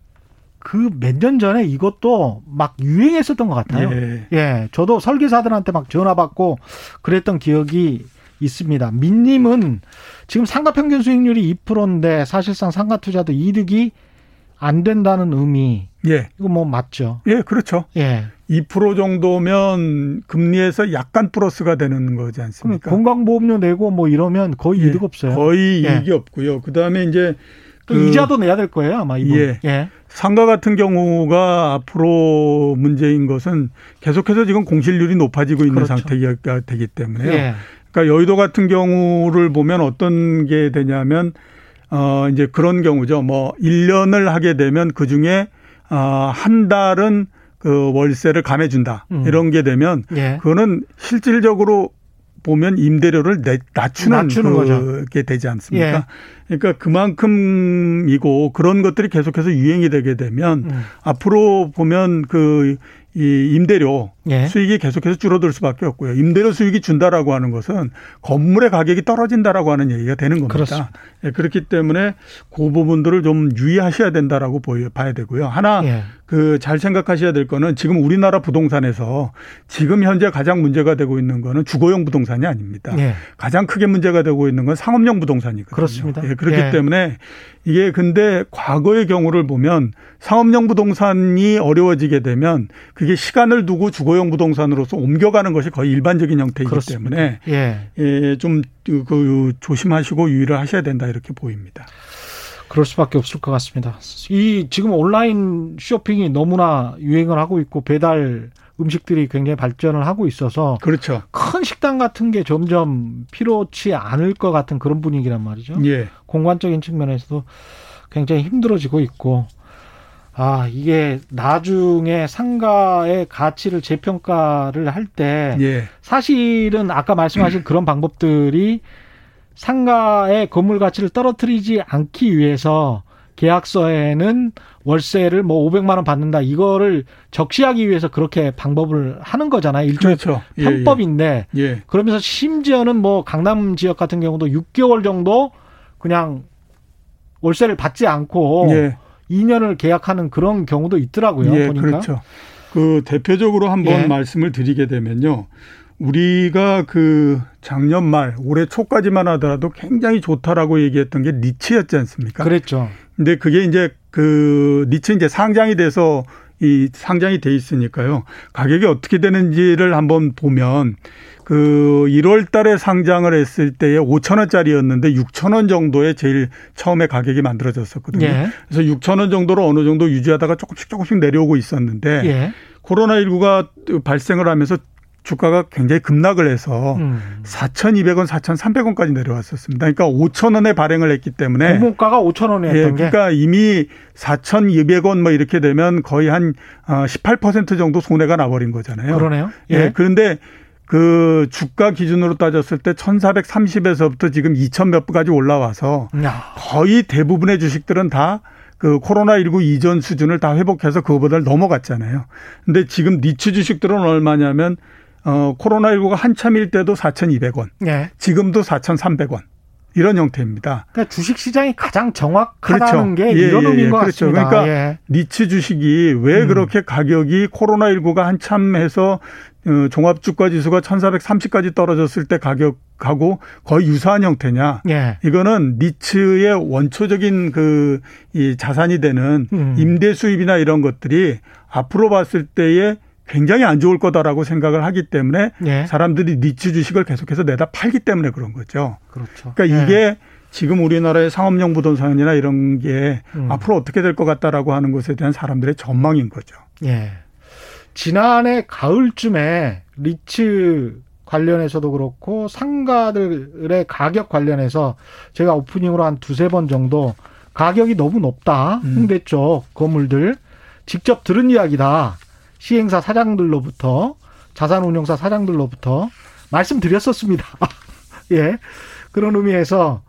그 몇 년 전에 이것도 막 유행했었던 것 같아요. 예. 예. 저도 설계사들한테 막 전화 받고 그랬던 기억이 있습니다. 민님은 지금 상가 평균 수익률이 2%인데 사실상 상가 투자도 이득이 안 된다는 의미. 예. 이거 뭐 맞죠? 예, 그렇죠. 예. 2% 정도면 금리에서 약간 플러스가 되는 거지 않습니까? 건강보험료 내고 뭐 이러면 거의 예. 이득 없어요. 거의 예. 이익이 없고요. 그다음에 이제 그 이자도 내야 될 거예요, 아마 이분. 예. 예. 상가 같은 경우가 앞으로 문제인 것은 계속해서 지금 공실률이 높아지고 있는 그렇죠. 상태가 되기 때문에요. 예. 그러니까 여의도 같은 경우를 보면 어떤 게 되냐면 어 이제 그런 경우죠. 뭐 1년을 하게 되면 그 중에 어 한 달은 그 월세를 감해준다 음. 이런 게 되면 예. 그거는 실질적으로 보면 임대료를 낮추는, 낮추는 그 게 되지 않습니까? 예. 그러니까 그만큼이고 그런 것들이 계속해서 유행이 되게 되면 음. 앞으로 보면 그 이 임대료 예. 수익이 계속해서 줄어들 수밖에 없고요. 임대료 수익이 준다라고 하는 것은 건물의 가격이 떨어진다라고 하는 얘기가 되는 겁니다. 그렇습니다. 예, 그렇기 때문에 그 부분들을 좀 유의하셔야 된다라고 보여 봐야 되고요. 하나 예. 그잘 생각하셔야 될 거는 지금 우리나라 부동산에서 지금 현재 가장 문제가 되고 있는 거는 주거용 부동산이 아닙니다. 예. 가장 크게 문제가 되고 있는 건 상업용 부동산이거든요. 그렇습니다. 예, 그렇기 예. 때문에 이게 근데 과거의 경우를 보면 상업용 부동산이 어려워지게 되면 그게 시간을 두고 주거용 부동산으로서 옮겨가는 것이 거의 일반적인 형태이기 그렇습니다. 때문에 예. 예, 좀그 조심하시고 유의를 하셔야 된다 이렇게 보입니다. 그럴 수밖에 없을 것 같습니다. 이 지금 온라인 쇼핑이 너무나 유행을 하고 있고 배달 음식들이 굉장히 발전을 하고 있어서 그렇죠. 큰 식당 같은 게 점점 필요치 않을 것 같은 그런 분위기란 말이죠. 예. 공간적인 측면에서도 굉장히 힘들어지고 있고 아, 이게 나중에 상가의 가치를 재평가를 할때 예. 사실은 아까 말씀하신 그런 방법들이 상가의 건물 가치를 떨어뜨리지 않기 위해서 계약서에는 월세를 뭐 500만 원 받는다 이거를 적시하기 위해서 그렇게 방법을 하는 거잖아요. 일종의 그렇죠. 편법인데 예, 예. 그러면서 심지어는 뭐 강남 지역 같은 경우도 6개월 정도 그냥 월세를 받지 않고 예. 2년을 계약하는 그런 경우도 있더라고요. 예, 보니까. 그렇죠. 그 대표적으로 한번 예. 말씀을 드리게 되면요. 우리가 그 작년 말 올해 초까지만 하더라도 굉장히 좋다라고 얘기했던 게 리츠였지 않습니까? 그랬죠. 근데 그게 이제 그 리츠 이제 상장이 돼서 이 상장이 돼 있으니까요. 가격이 어떻게 되는지를 한번 보면 그 1월 달에 상장을 했을 때에 5천 원짜리였는데 6천 원 정도에 제일 처음에 가격이 만들어졌었거든요. 예. 그래서 6천 원 정도로 어느 정도 유지하다가 조금씩 조금씩 내려오고 있었는데 예. 코로나19가 발생을 하면서 주가가 굉장히 급락을 해서 음. 4,200원, 4,300원까지 내려왔었습니다. 그러니까 5천 원에 발행을 했기 때문에 공모가가 5천 원이었던 예, 그러니까 이미 4,200원 뭐 이렇게 되면 거의 한 18% 어, 정도 손해가 나버린 거잖아요. 그러네요. 예. 예. 그런데 그 주가 기준으로 따졌을 때 1,430에서부터 지금 2,000몇 분까지 올라와서 야. 거의 대부분의 주식들은 다 그 코로나19 이전 수준을 다 회복해서 그거보다 넘어갔잖아요. 근데 지금 니츠 주식들은 얼마냐면 어, 코로나19가 한참일 때도 4,200원. 네. 지금도 4,300원. 이런 형태입니다. 그러니까 주식 시장이 가장 정확하다는 그렇죠. 게 예, 이런 예, 의미인 예, 것 그렇죠. 같습니다. 그러니까 예. 니츠 주식이 왜 음. 그렇게 가격이 코로나19가 한참 해서 어, 종합 주가 지수가 1430까지 떨어졌을 때 가격하고 거의 유사한 형태냐. 예. 이거는 니츠의 원초적인 그 이 자산이 되는 음. 임대 수입이나 이런 것들이 앞으로 봤을 때에 굉장히 안 좋을 거다라고 생각을 하기 때문에 예. 사람들이 니츠 주식을 계속해서 내다 팔기 때문에 그런 거죠. 그렇죠. 그러니까 예. 이게 지금 우리나라의 상업용 부동산이나 이런 게 음. 앞으로 어떻게 될 것 같다라고 하는 것에 대한 사람들의 전망인 거죠. 예. 지난해 가을쯤에 리츠 관련해서도 그렇고 상가들의 가격 관련해서 제가 오프닝으로 한 두세 번 정도 가격이 너무 높다. 음. 홍대 쪽 건물들 직접 들은 이야기다. 시행사 사장들로부터 자산운용사 사장들로부터 말씀드렸었습니다. 예. 그런 의미에서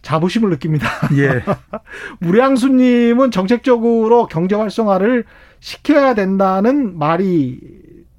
자부심을 느낍니다. 예. 무량수님은 정책적으로 경제 활성화를 시켜야 된다는 말이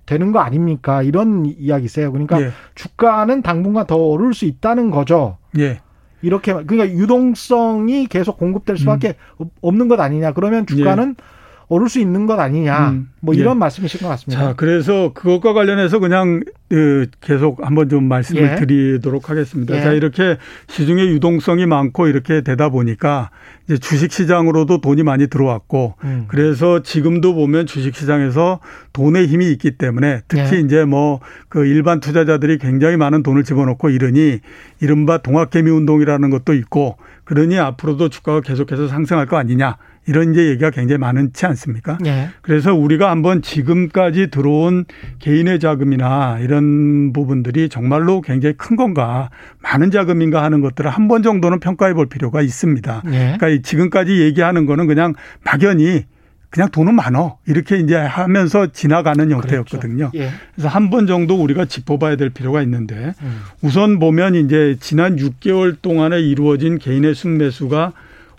되는 거 아닙니까? 이런 이야기세요. 그러니까 예. 주가는 당분간 더 오를 수 있다는 거죠. 예. 이렇게 그러니까 유동성이 계속 공급될 수밖에 음. 없는 것 아니냐. 그러면 주가는 예. 오를 수 있는 것 아니냐. 음. 뭐 이런 예. 말씀이신 것 같습니다. 자, 그래서 그것과 관련해서 그냥 그 계속 한번 좀 말씀을 예. 드리도록 하겠습니다. 예. 자, 이렇게 시중에 유동성이 많고 이렇게 되다 보니까 이제 주식 시장으로도 돈이 많이 들어왔고 음. 그래서 지금도 보면 주식 시장에서 돈의 힘이 있기 때문에 특히 예. 이제 뭐 그 일반 투자자들이 굉장히 많은 돈을 집어넣고 이러니 이른바 동학개미 운동이라는 것도 있고 그러니 앞으로도 주가가 계속해서 상승할 거 아니냐. 이런 이제 얘기가 굉장히 많지 않습니까? 네. 그래서 우리가 한번 지금까지 들어온 개인의 자금이나 이런 부분들이 정말로 굉장히 큰 건가, 많은 자금인가 하는 것들을 한 번 정도는 평가해 볼 필요가 있습니다. 네. 그러니까 지금까지 얘기하는 거는 그냥 막연히 그냥 돈은 많어 이렇게 이제 하면서 지나가는 형태였거든요. 그렇죠. 예. 그래서 한 번 정도 우리가 짚어봐야 될 필요가 있는데 음. 우선 보면 이제 지난 6개월 동안에 이루어진 개인의 순매수가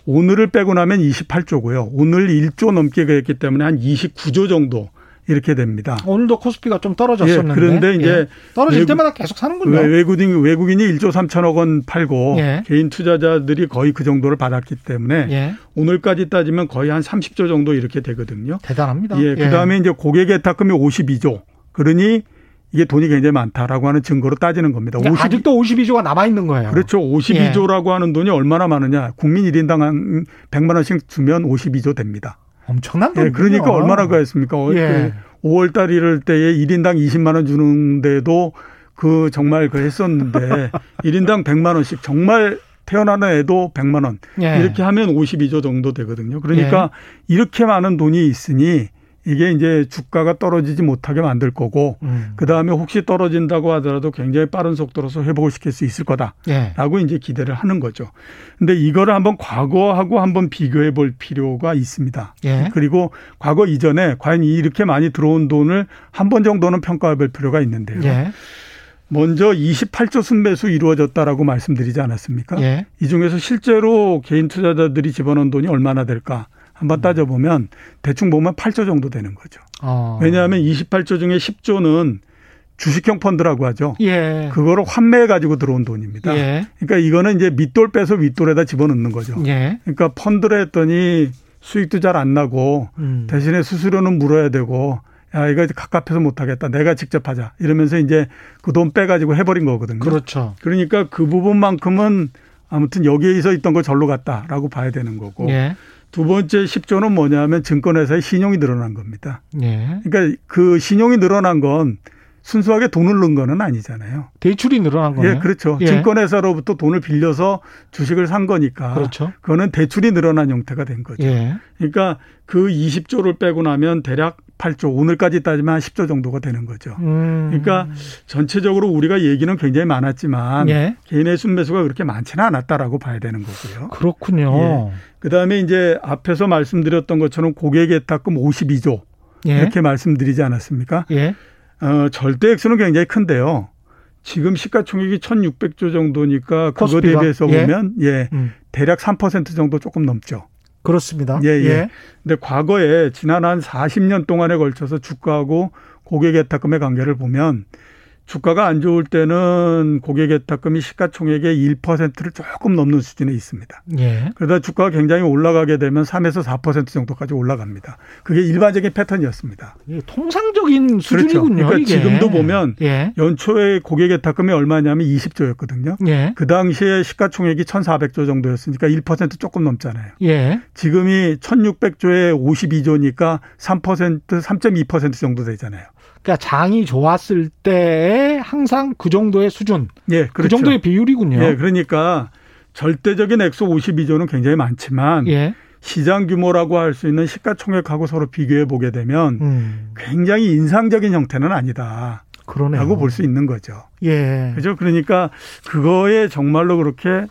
오늘을 빼고 나면 28조고요. 오늘 1조 넘게 그랬기 때문에 한 29조 정도 이렇게 됩니다. 오늘도 코스피가 좀 떨어졌었는데. 예, 그런데 이제 예. 떨어질 외국, 때마다 계속 사는군요. 외국인 외국인이 1조 3천억 원 팔고 예. 개인 투자자들이 거의 그 정도를 받았기 때문에 예. 오늘까지 따지면 거의 한 30조 정도 이렇게 되거든요. 대단합니다. 예, 그다음에 이제 고객 의 탁금이 52조. 그러니 이게 돈이 굉장히 많다라고 하는 증거로 따지는 겁니다. 그러니까 50, 아직도 52조가 남아 있는 거예요. 그렇죠. 52조라고 예. 하는 돈이 얼마나 많으냐. 국민 1인당 한 100만 원씩 주면 52조 됩니다. 엄청난 돈. 예, 그러니까 얼마나 가했습니까? 예. 그 5월 달 이럴 때에 1인당 20만 원 주는데도 그 정말 그 했었는데 1인당 100만 원씩 정말 태어나는 애도 100만 원. 예. 이렇게 하면 52조 정도 되거든요. 그러니까 예. 이렇게 많은 돈이 있으니 이게 이제 주가가 떨어지지 못하게 만들 거고 음. 그 다음에 혹시 떨어진다고 하더라도 굉장히 빠른 속도로서 회복을 시킬 수 있을 거다라고 예. 이제 기대를 하는 거죠. 근데 이거를 한번 과거하고 한번 비교해 볼 필요가 있습니다. 예. 그리고 과거 이전에 과연 이렇게 많이 들어온 돈을 한 번 정도는 평가해 볼 필요가 있는데요. 예. 먼저 28조 순매수 이루어졌다라고 말씀드리지 않았습니까? 예. 이 중에서 실제로 개인 투자자들이 집어넣은 돈이 얼마나 될까? 한번 따져보면 대충 보면 8조 정도 되는 거죠. 어. 왜냐하면 28조 중에 10조는 주식형 펀드라고 하죠. 예. 그거를 환매해 가지고 들어온 돈입니다. 예. 그러니까 이거는 이제 밑돌 빼서 윗돌에다 집어넣는 거죠. 예. 그러니까 펀드를 했더니 수익도 잘 안 나고 음. 대신에 수수료는 물어야 되고 야 이거 갑갑해서 못 하겠다. 내가 직접 하자. 이러면서 이제 그 돈 빼 가지고 해 버린 거거든요. 그렇죠. 그러니까 그 부분만큼은 아무튼 여기에 서 있던 거 절로 갔다라고 봐야 되는 거고. 예. 두 번째 10조는 뭐냐면 증권회사의 신용이 늘어난 겁니다. 예. 그러니까 그 신용이 늘어난 건 순수하게 돈을 넣은 거는 아니잖아요. 대출이 늘어난 거예요. 예, 그렇죠. 예. 증권회사로부터 돈을 빌려서 주식을 산 거니까. 그렇죠. 그거는 대출이 늘어난 형태가 된 거죠. 예. 그러니까 그 20조를 빼고 나면 대략 8조 오늘까지 따지면 한 10조 정도가 되는 거죠. 음. 그러니까 전체적으로 우리가 얘기는 굉장히 많았지만 예. 개인의 순매수가 그렇게 많지는 않았다라고 봐야 되는 거고요. 그렇군요. 예. 그다음에 이제 앞에서 말씀드렸던 것처럼 고객 예탁금 52조 예. 이렇게 말씀드리지 않았습니까? 예. 어, 절대 액수는 굉장히 큰데요. 지금 시가총액이 1,600조 정도니까 그거? 대비해서 예. 보면 예, 음. 대략 3% 정도 조금 넘죠. 그렇습니다. 예, 예. 예. 근데 과거에 지난 한 40년 동안에 걸쳐서 주가하고 고객 예탁금의 관계를 보면 주가가 안 좋을 때는 고객 예탁금이 시가총액의 1%를 조금 넘는 수준에 있습니다. 예. 그러다 주가가 굉장히 올라가게 되면 3에서 4% 정도까지 올라갑니다. 그게 일반적인 패턴이었습니다. 예, 통상적인 수준이군요. 그렇죠. 그러니까 이게. 지금도 보면 예. 연초에 고객 예탁금이 얼마냐면 20조였거든요. 예. 그 당시에 시가총액이 1,400조 정도였으니까 1% 조금 넘잖아요. 예. 지금이 1,600조에 52조니까 3% 3.2% 정도 되잖아요. 그러니까 장이 좋았을 때 항상 그 정도의 수준, 예, 그 그렇죠. 그 정도의 비율이군요. 예, 그러니까 절대적인 액수 52조는 굉장히 많지만 예. 시장 규모라고 할 수 있는 시가총액하고 서로 비교해 보게 되면 음. 굉장히 인상적인 형태는 아니다. 그러네요. 라고 볼 수 있는 거죠. 예. 그죠? 그러니까 그거에 정말로 그렇게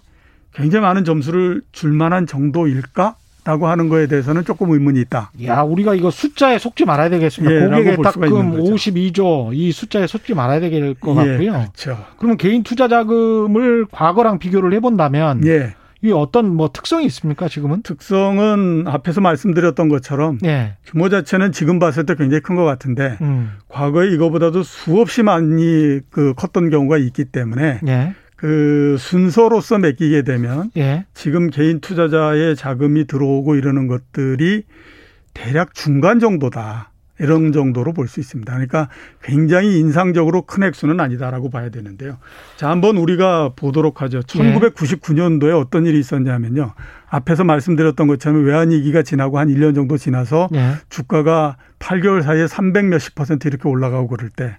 굉장히 많은 점수를 줄 만한 정도일까? 라고 하는 거에 대해서는 조금 의문이 있다. 야, 우리가 이거 숫자에 속지 말아야 되겠습니다. 예, 고객의 딱금 52조 이 숫자에 속지 말아야 될 것 같고요. 예, 그렇죠. 그러면 개인 투자 자금을 과거랑 비교를 해본다면 예. 이 어떤 뭐 특성이 있습니까 지금은? 특성은 앞에서 말씀드렸던 것처럼 예. 규모 자체는 지금 봤을 때 굉장히 큰 것 같은데 음. 과거에 이거보다도 수없이 많이 그 컸던 경우가 있기 때문에 예. 그 순서로서 맡기게 되면 예. 지금 개인 투자자의 자금이 들어오고 이러는 것들이 대략 중간 정도다. 이런 정도로 볼 수 있습니다. 그러니까 굉장히 인상적으로 큰 액수는 아니다라고 봐야 되는데요. 자, 한번 우리가 보도록 하죠. 1999년도에 어떤 일이 있었냐면요. 앞에서 말씀드렸던 것처럼 외환위기가 지나고 한 1년 정도 지나서 예. 주가가 8개월 사이에 300 몇십 퍼센트 이렇게 올라가고 그럴 때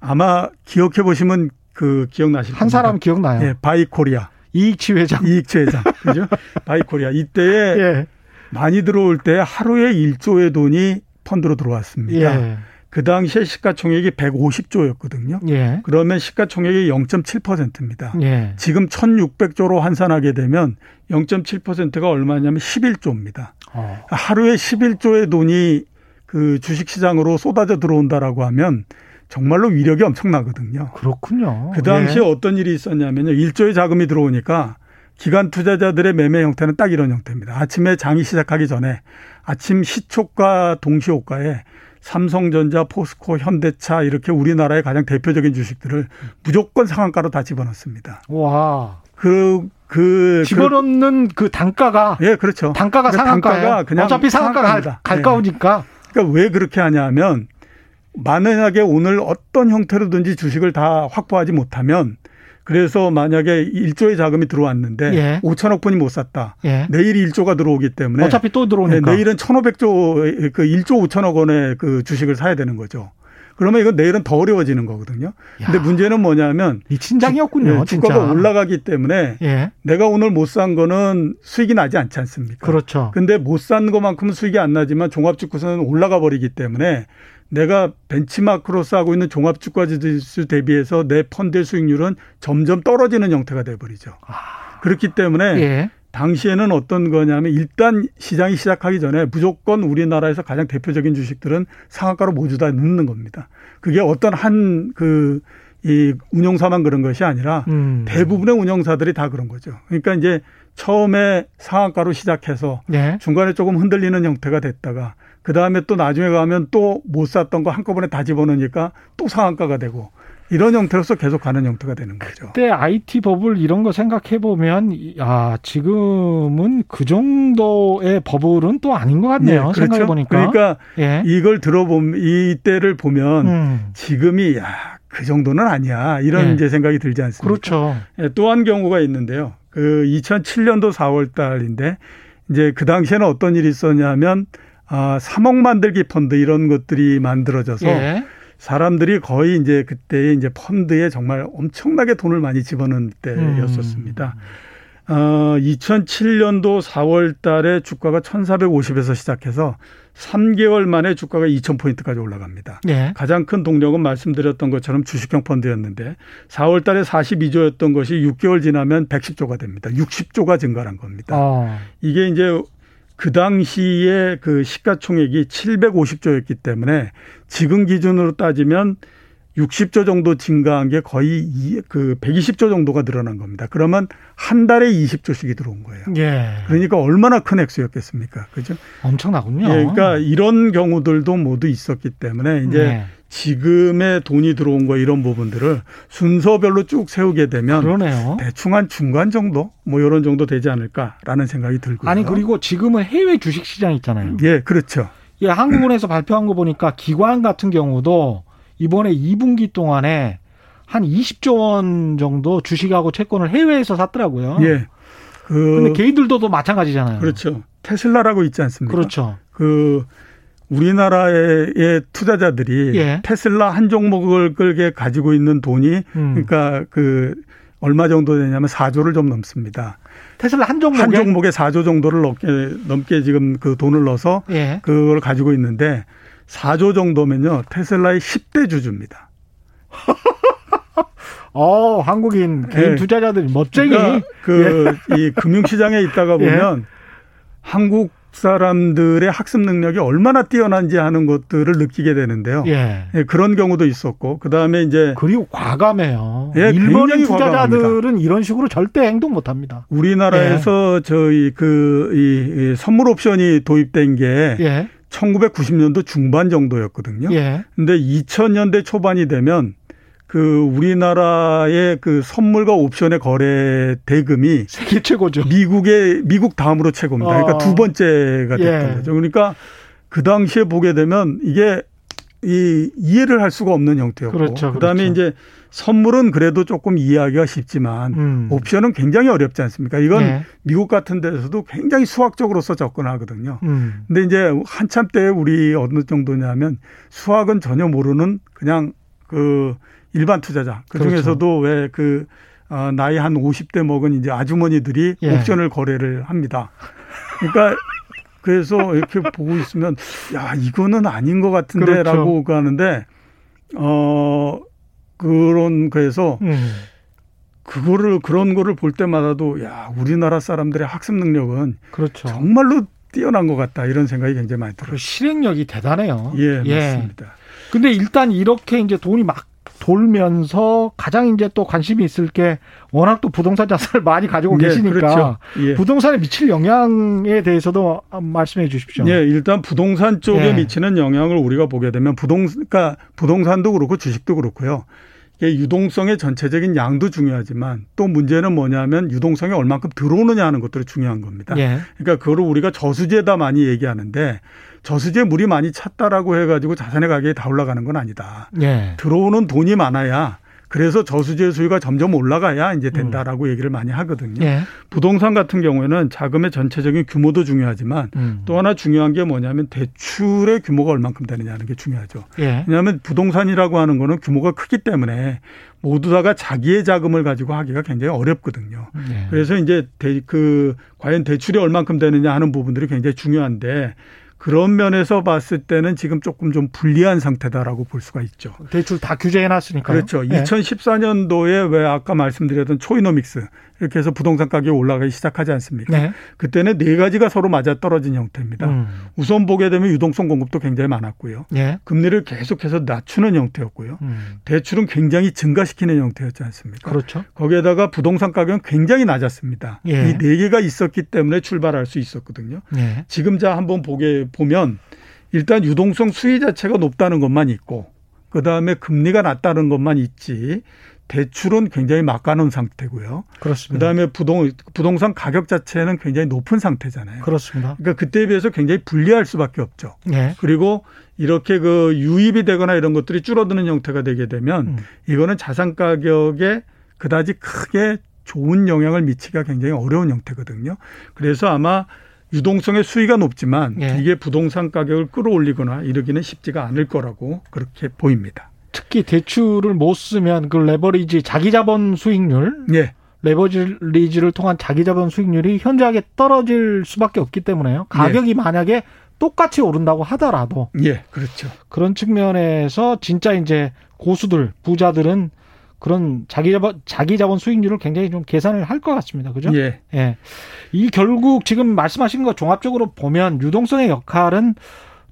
아마 기억해 보시면 그 기억나실 한 사람 기억나요? 예, 바이코리아. 이익치 회장. 이익치 회장. 그죠? 바이코리아. 이때에 예. 많이 들어올 때 하루에 1조의 돈이 펀드로 들어왔습니다. 예. 그 당시에 시가총액이 150조였거든요. 예. 그러면 시가총액이 0.7%입니다. 예. 지금 1,600조로 환산하게 되면 0.7%가 얼마냐면 11조입니다. 어. 하루에 11조의 돈이 그 주식시장으로 쏟아져 들어온다라고 하면 정말로 위력이 엄청나거든요. 그렇군요. 그 당시에 예. 어떤 일이 있었냐면요. 일조의 자금이 들어오니까 기관 투자자들의 매매 형태는 딱 이런 형태입니다. 아침에 장이 시작하기 전에 아침 시초가 동시호가에 삼성전자, 포스코, 현대차 이렇게 우리나라의 가장 대표적인 주식들을 무조건 상한가로 다 집어넣습니다. 와. 그, 그. 집어넣는 그, 그 단가가. 예, 그렇죠. 단가가 그 상한가예요. 단가가 그냥 어차피 상한가가 갈까우니까. 예. 그러니까 왜 그렇게 하냐면 만약에 오늘 어떤 형태로든지 주식을 다 확보하지 못하면 그래서 만약에 1조의 자금이 들어왔는데 예. 5천억 분이 못 샀다. 예. 내일 1조가 들어오기 때문에 어차피 또 들어오니까 네, 내일은 1,500조 그 1조 5천억 원의 그 주식을 사야 되는 거죠. 그러면 이건 내일은 더 어려워지는 거거든요. 근데 야. 문제는 뭐냐면 이 친장이었군요. 주, 가가 올라가기 때문에 예. 내가 오늘 못 산 거는 수익이 나지 않지 않습니까? 그렇죠. 근데 못 산 것만큼은 수익이 안 나지만 종합주가는 올라가 버리기 때문에 내가 벤치마크로 쌓고 있는 종합주가 지수 대비해서 내 펀드의 수익률은 점점 떨어지는 형태가 돼 버리죠. 아. 그렇기 때문에 예. 당시에는 어떤 거냐면 일단 시장이 시작하기 전에 무조건 우리나라에서 가장 대표적인 주식들은 상한가로 모두 다 넣는 겁니다. 그게 어떤 한그 이 운영사만 그런 것이 아니라 음. 대부분의 운영사들이 다 그런 거죠. 그러니까 이제 처음에 상한가로 시작해서 네. 중간에 조금 흔들리는 형태가 됐다가 그 다음에 또 나중에 가면 또 못 샀던 거 한꺼번에 다 집어넣으니까 또 상한가가 되고 이런 형태로서 계속 가는 형태가 되는 거죠. 그때 IT 버블 이런 거 생각해 보면 아 지금은 그 정도의 버블은 또 아닌 것 같네요. 네, 그렇죠. 생각해 보니까. 그러니까 예. 이걸 들어보면 이때를 보면 음. 지금이 야, 그 정도는 아니야 이런 예. 이제 생각이 들지 않습니까? 그렇죠. 예, 또한 경우가 있는데요. 그 2007년도 4월 달인데 이제 그 당시에는 어떤 일이 있었냐면 아 3억 만들기 펀드 이런 것들이 만들어져서 예. 사람들이 거의 이제 그때 이제 펀드에 정말 엄청나게 돈을 많이 집어넣은 때였었습니다. 음. 어, 2007년도 4월 달에 주가가 1,450에서 시작해서 3개월 만에 주가가 2,000포인트까지 올라갑니다. 네. 가장 큰 동력은 말씀드렸던 것처럼 주식형 펀드였는데 4월 달에 42조였던 것이 6개월 지나면 110조가 됩니다. 60조가 증가한 겁니다. 어. 이게 이제 그 당시에 그 시가총액이 750조였기 때문에 지금 기준으로 따지면 60조 정도 증가한 게 거의 그 120조 정도가 늘어난 겁니다. 그러면 한 달에 20조씩이 들어온 거예요. 예. 그러니까 얼마나 큰 액수였겠습니까? 그죠? 엄청나군요. 예, 그러니까 이런 경우들도 모두 있었기 때문에 이제 네. 지금의 돈이 들어온 거 이런 부분들을 순서별로 쭉 세우게 되면 그러네요. 대충 한 중간 정도 뭐 이런 정도 되지 않을까라는 생각이 들고요. 아니 그리고 지금은 해외 주식 시장 있잖아요. 예, 그렇죠. 예, 한국은행에서 발표한 거 보니까 기관 같은 경우도 이번에 2분기 동안에 한 20조 원 정도 주식하고 채권을 해외에서 샀더라고요. 예. 그 근데 개인들도 마찬가지잖아요. 그렇죠. 테슬라라고 있지 않습니까? 그렇죠. 그 우리나라의 투자자들이 예. 테슬라 한 종목을 끌게 가지고 있는 돈이 음. 그러니까 그 얼마 정도 되냐면 4조를 좀 넘습니다. 테슬라 한 종목에 한 종목에 4조 정도를 넘게 넘게 지금 그 돈을 넣어서 예. 그걸 가지고 있는데 4조 정도면요. 테슬라의 10대 주주입니다. 어, 한국인 개인 예. 투자자들이 멋쟁이. 그러니까 그이 예. 금융시장에 있다가 보면 예. 한국 사람들의 학습 능력이 얼마나 뛰어난지 하는 것들을 느끼게 되는데요. 예. 예 그런 경우도 있었고 그 다음에 이제 그리고 과감해요. 예, 일본인 투자자들은 과감합니다. 이런 식으로 절대 행동 못 합니다. 우리나라에서 예. 저희 그이 선물 옵션이 도입된 게 예. 1990년도 중반 정도였거든요. 예. 근데 2000년대 초반이 되면 그 우리나라의 그 선물과 옵션의 거래 대금이 세계 최고죠. 미국의 미국 다음으로 최고입니다. 그러니까 어. 두 번째가 됐던 예. 거죠. 그러니까 그 당시에 보게 되면 이게 이 이해를 할 수가 없는 형태였고 그렇죠, 그다음에 그렇죠. 이제 선물은 그래도 조금 이해하기가 쉽지만 음. 옵션은 굉장히 어렵지 않습니까? 이건 네. 미국 같은 데서도 굉장히 수학적으로서 접근하거든요. 음. 근데 이제 한참 때 우리 어느 정도냐면 수학은 전혀 모르는 그냥 그 일반 투자자. 그 중에서도 그렇죠. 왜그 어, 나이 한 50대 먹은 이제 아주머니들이 예. 옵션을 거래를 합니다. 그러니까 그래서 이렇게 보고 있으면 야 이거는 아닌 것 같은데라고 그렇죠. 하는데 어 그런 그래서 음. 그거를 그런 거를 볼 때마다도 야 우리나라 사람들의 학습 능력은 그렇죠. 정말로 뛰어난 것 같다 이런 생각이 굉장히 많이 들어요. 실행력이 대단해요. 예, 예. 맞습니다. 근데 일단 이렇게 이제 돈이 막 돌면서 가장 이제 또 관심이 있을 게 워낙 또 부동산 자산을 많이 가지고 네, 계시니까 그렇죠. 예. 부동산에 미칠 영향에 대해서도 말씀해 주십시오. 예, 일단 부동산 쪽에 예. 미치는 영향을 우리가 보게 되면 부동 그러니까 부동산도 그렇고 주식도 그렇고요. 유동성의 전체적인 양도 중요하지만 또 문제는 뭐냐면 유동성이 얼만큼 들어오느냐 하는 것들이 중요한 겁니다. 예. 그러니까 그거를 우리가 저수지에다 많이 얘기하는데 저수지에 물이 많이 찼다라고 해가지고 자산의 가격이 다 올라가는 건 아니다. 예. 들어오는 돈이 많아야 그래서 저수지의 수위가 점점 올라가야 이제 된다라고 음. 얘기를 많이 하거든요. 예. 부동산 같은 경우에는 자금의 전체적인 규모도 중요하지만 음. 또 하나 중요한 게 뭐냐면 대출의 규모가 얼만큼 되느냐는 게 중요하죠. 예. 왜냐하면 부동산이라고 하는 거는 규모가 크기 때문에 모두 다가 자기의 자금을 가지고 하기가 굉장히 어렵거든요. 예. 그래서 이제 대, 그 과연 대출이 얼만큼 되느냐 하는 부분들이 굉장히 중요한데 그런 면에서 봤을 때는 지금 조금 좀 불리한 상태다라고 볼 수가 있죠. 대출 다 규제해 놨으니까. 그렇죠. 네. 2014년도에 왜 아까 말씀드렸던 초이노믹스 이렇게 해서 부동산 가격이 올라가기 시작하지 않습니까? 네. 그때는 네 가지가 서로 맞아 떨어진 형태입니다. 음. 우선 보게 되면 유동성 공급도 굉장히 많았고요. 네. 금리를 계속해서 낮추는 형태였고요. 음. 대출은 굉장히 증가시키는 형태였지 않습니까? 그렇죠. 거기에다가 부동산 가격은 굉장히 낮았습니다. 예. 이네 개가 있었기 때문에 출발할 수 있었거든요. 예. 지금 자 한번 보게 보면 일단 유동성 수위 자체가 높다는 것만 있고 그 다음에 금리가 낮다는 것만 있지 대출은 굉장히 막가놓은 상태고요. 그렇습니다. 그다음에 부동 부동산 가격 자체는 굉장히 높은 상태잖아요. 그렇습니다. 그러니까 그때에 비해서 굉장히 불리할 수밖에 없죠. 네. 그리고 이렇게 그 유입이 되거나 이런 것들이 줄어드는 형태가 되게 되면 음. 이거는 자산 가격에 그다지 크게 좋은 영향을 미치기가 굉장히 어려운 형태거든요. 그래서 아마 유동성의 수위가 높지만 예. 이게 부동산 가격을 끌어올리거나 이러기는 쉽지가 않을 거라고 그렇게 보입니다. 특히 대출을 못 쓰면 그 레버리지 자기 자본 수익률 예. 레버리지를 통한 자기 자본 수익률이 현저하게 떨어질 수밖에 없기 때문에요. 가격이 예. 만약에 똑같이 오른다고 하더라도 예, 그렇죠. 그런 측면에서 진짜 이제 고수들 부자들은 그런 자기 자본 자기 자본 수익률을 굉장히 좀 계산을 할 것 같습니다. 그죠? 예. 예. 이 결국 지금 말씀하신 거 종합적으로 보면 유동성의 역할은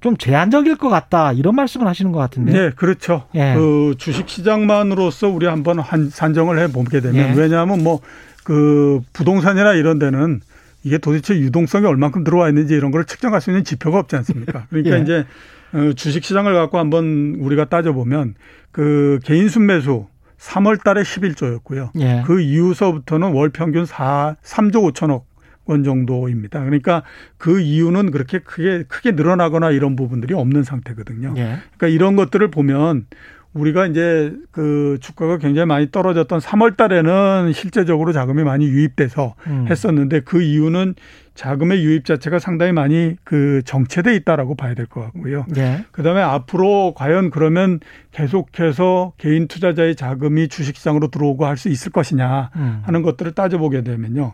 좀 제한적일 것 같다 이런 말씀을 하시는 것 같은데. 네, 그렇죠. 예. 그 주식 시장만으로서 우리 한번 한 산정을 해 보게 되면 예. 왜냐하면 뭐 그 부동산이나 이런 데는 이게 도대체 유동성이 얼만큼 들어와 있는지 이런 걸 측정할 수 있는 지표가 없지 않습니까? 그러니까 예. 이제 어, 주식 시장을 갖고 한번 우리가 따져 보면 그 개인 순매수 3월 달에 11조였고요. 예. 그 이후서부터는 월 평균 4 3조 5천억 원 정도입니다. 그러니까 그 이유는 그렇게 크게 크게 늘어나거나 이런 부분들이 없는 상태거든요. 예. 그러니까 이런 것들을 보면 우리가 이제 그 주가가 굉장히 많이 떨어졌던 3월 달에는 실제적으로 자금이 많이 유입돼서 음. 했었는데 그 이유는 자금의 유입 자체가 상당히 많이 그 정체돼 있다라고 봐야 될 것 같고요. 예. 그다음에 앞으로 과연 그러면 계속해서 개인 투자자의 자금이 주식시장으로 들어오고 할 수 있을 것이냐 음. 하는 것들을 따져보게 되면요.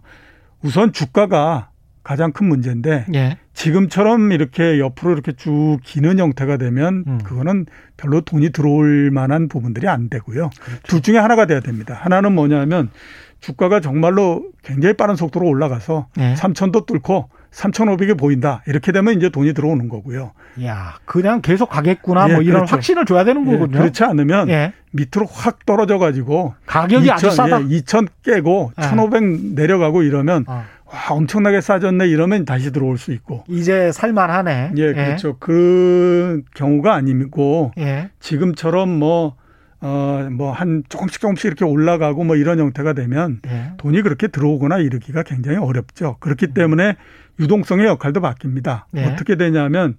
우선 주가가 가장 큰 문제인데 예. 지금처럼 이렇게 옆으로 이렇게 쭉 기는 형태가 되면 음. 그거는 별로 돈이 들어올 만한 부분들이 안 되고요. 그렇죠. 둘 중에 하나가 돼야 됩니다. 하나는 뭐냐면 주가가 정말로 굉장히 빠른 속도로 올라가서 예. 3천도 뚫고 3,500이 보인다. 이렇게 되면 이제 돈이 들어오는 거고요. 야, 그냥 계속 가겠구나. 예, 뭐 이런 그렇죠. 확신을 줘야 되는 예, 거군요. 예, 그렇지 않으면 예. 밑으로 확 떨어져 가지고 가격이 2 아주 싸다. 2,000 예, 깨고 1,500 내려가고 이러면 어. 와, 엄청나게 싸졌네 이러면 다시 들어올 수 있고. 이제 살만 하네. 예, 그렇죠. 그 경우가 아니고 지금처럼 뭐 어, 뭐, 한 조금씩 조금씩 이렇게 올라가고 뭐 이런 형태가 되면 네. 돈이 그렇게 들어오거나 이르기가 굉장히 어렵죠. 그렇기 음. 때문에 유동성의 역할도 바뀝니다. 네. 어떻게 되냐면,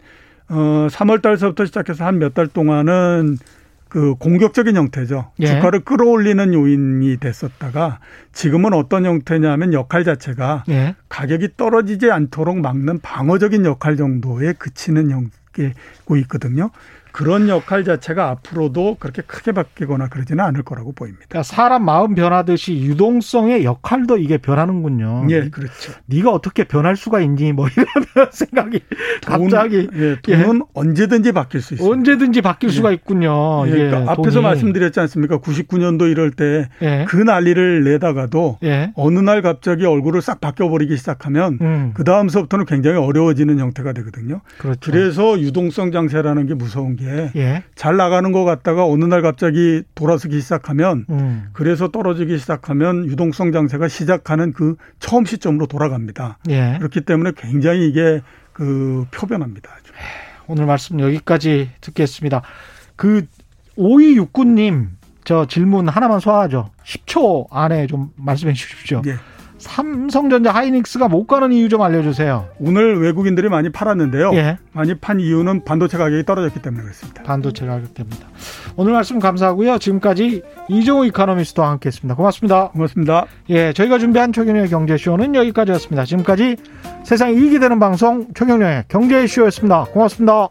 어, 3월 달서부터 시작해서 한 몇 달 동안은 그 공격적인 형태죠. 예. 주가를 끌어올리는 요인이 됐었다가 지금은 어떤 형태냐면 역할 자체가 예. 가격이 떨어지지 않도록 막는 방어적인 역할 정도에 그치는 형태고 있거든요. 그런 역할 자체가 앞으로도 그렇게 크게 바뀌거나 그러지는 않을 거라고 보입니다. 그러니까 사람 마음 변하듯이 유동성의 역할도 이게 변하는 군요. 예, 그렇죠. 네가 어떻게 변할 수가 있니? 뭐 이런 생각이 돈, 갑자기 예, 돈은 예. 언제든지 바뀔 수 있어요. 언제든지 바뀔 예. 수가 있군요. 예, 그러니까 앞에서 말씀드렸지 않습니까? 99년도 이럴 때그 예. 난리를 내다가도 예. 어느 날 갑자기 얼굴을 싹 바뀌어 버리기 시작하면 음. 그 다음서부터는 굉장히 어려워지는 형태가 되거든요. 그렇죠. 그래서 유동성 장세라는 게 무서운 게 예. 예. 잘 나가는 것 같다가 어느 날 갑자기 돌아서기 시작하면 음. 그래서 떨어지기 시작하면 유동성 장세가 시작하는 그 처음 시점으로 돌아갑니다. 예. 그렇기 때문에 굉장히 이게 그 표변합니다. 아주. 오늘 말씀 여기까지 듣겠습니다. 그 오이육구님 저 질문 하나만 소화하죠. 10초 안에 좀 말씀해 주십시오. 예. 삼성전자 하이닉스가 못 가는 이유 좀 알려주세요. 오늘 외국인들이 많이 팔았는데요. 예. 많이 판 이유는 반도체 가격이 떨어졌기 때문에 그렇습니다. 반도체 가격 때문에. 오늘 말씀 감사하고요. 지금까지 이종우 이카노미스트와 함께했습니다. 고맙습니다. 고맙습니다. 예, 저희가 준비한 최경영의 경제쇼는 여기까지였습니다. 지금까지 세상 이익이 되는 방송 최경영의 경제쇼였습니다. 고맙습니다.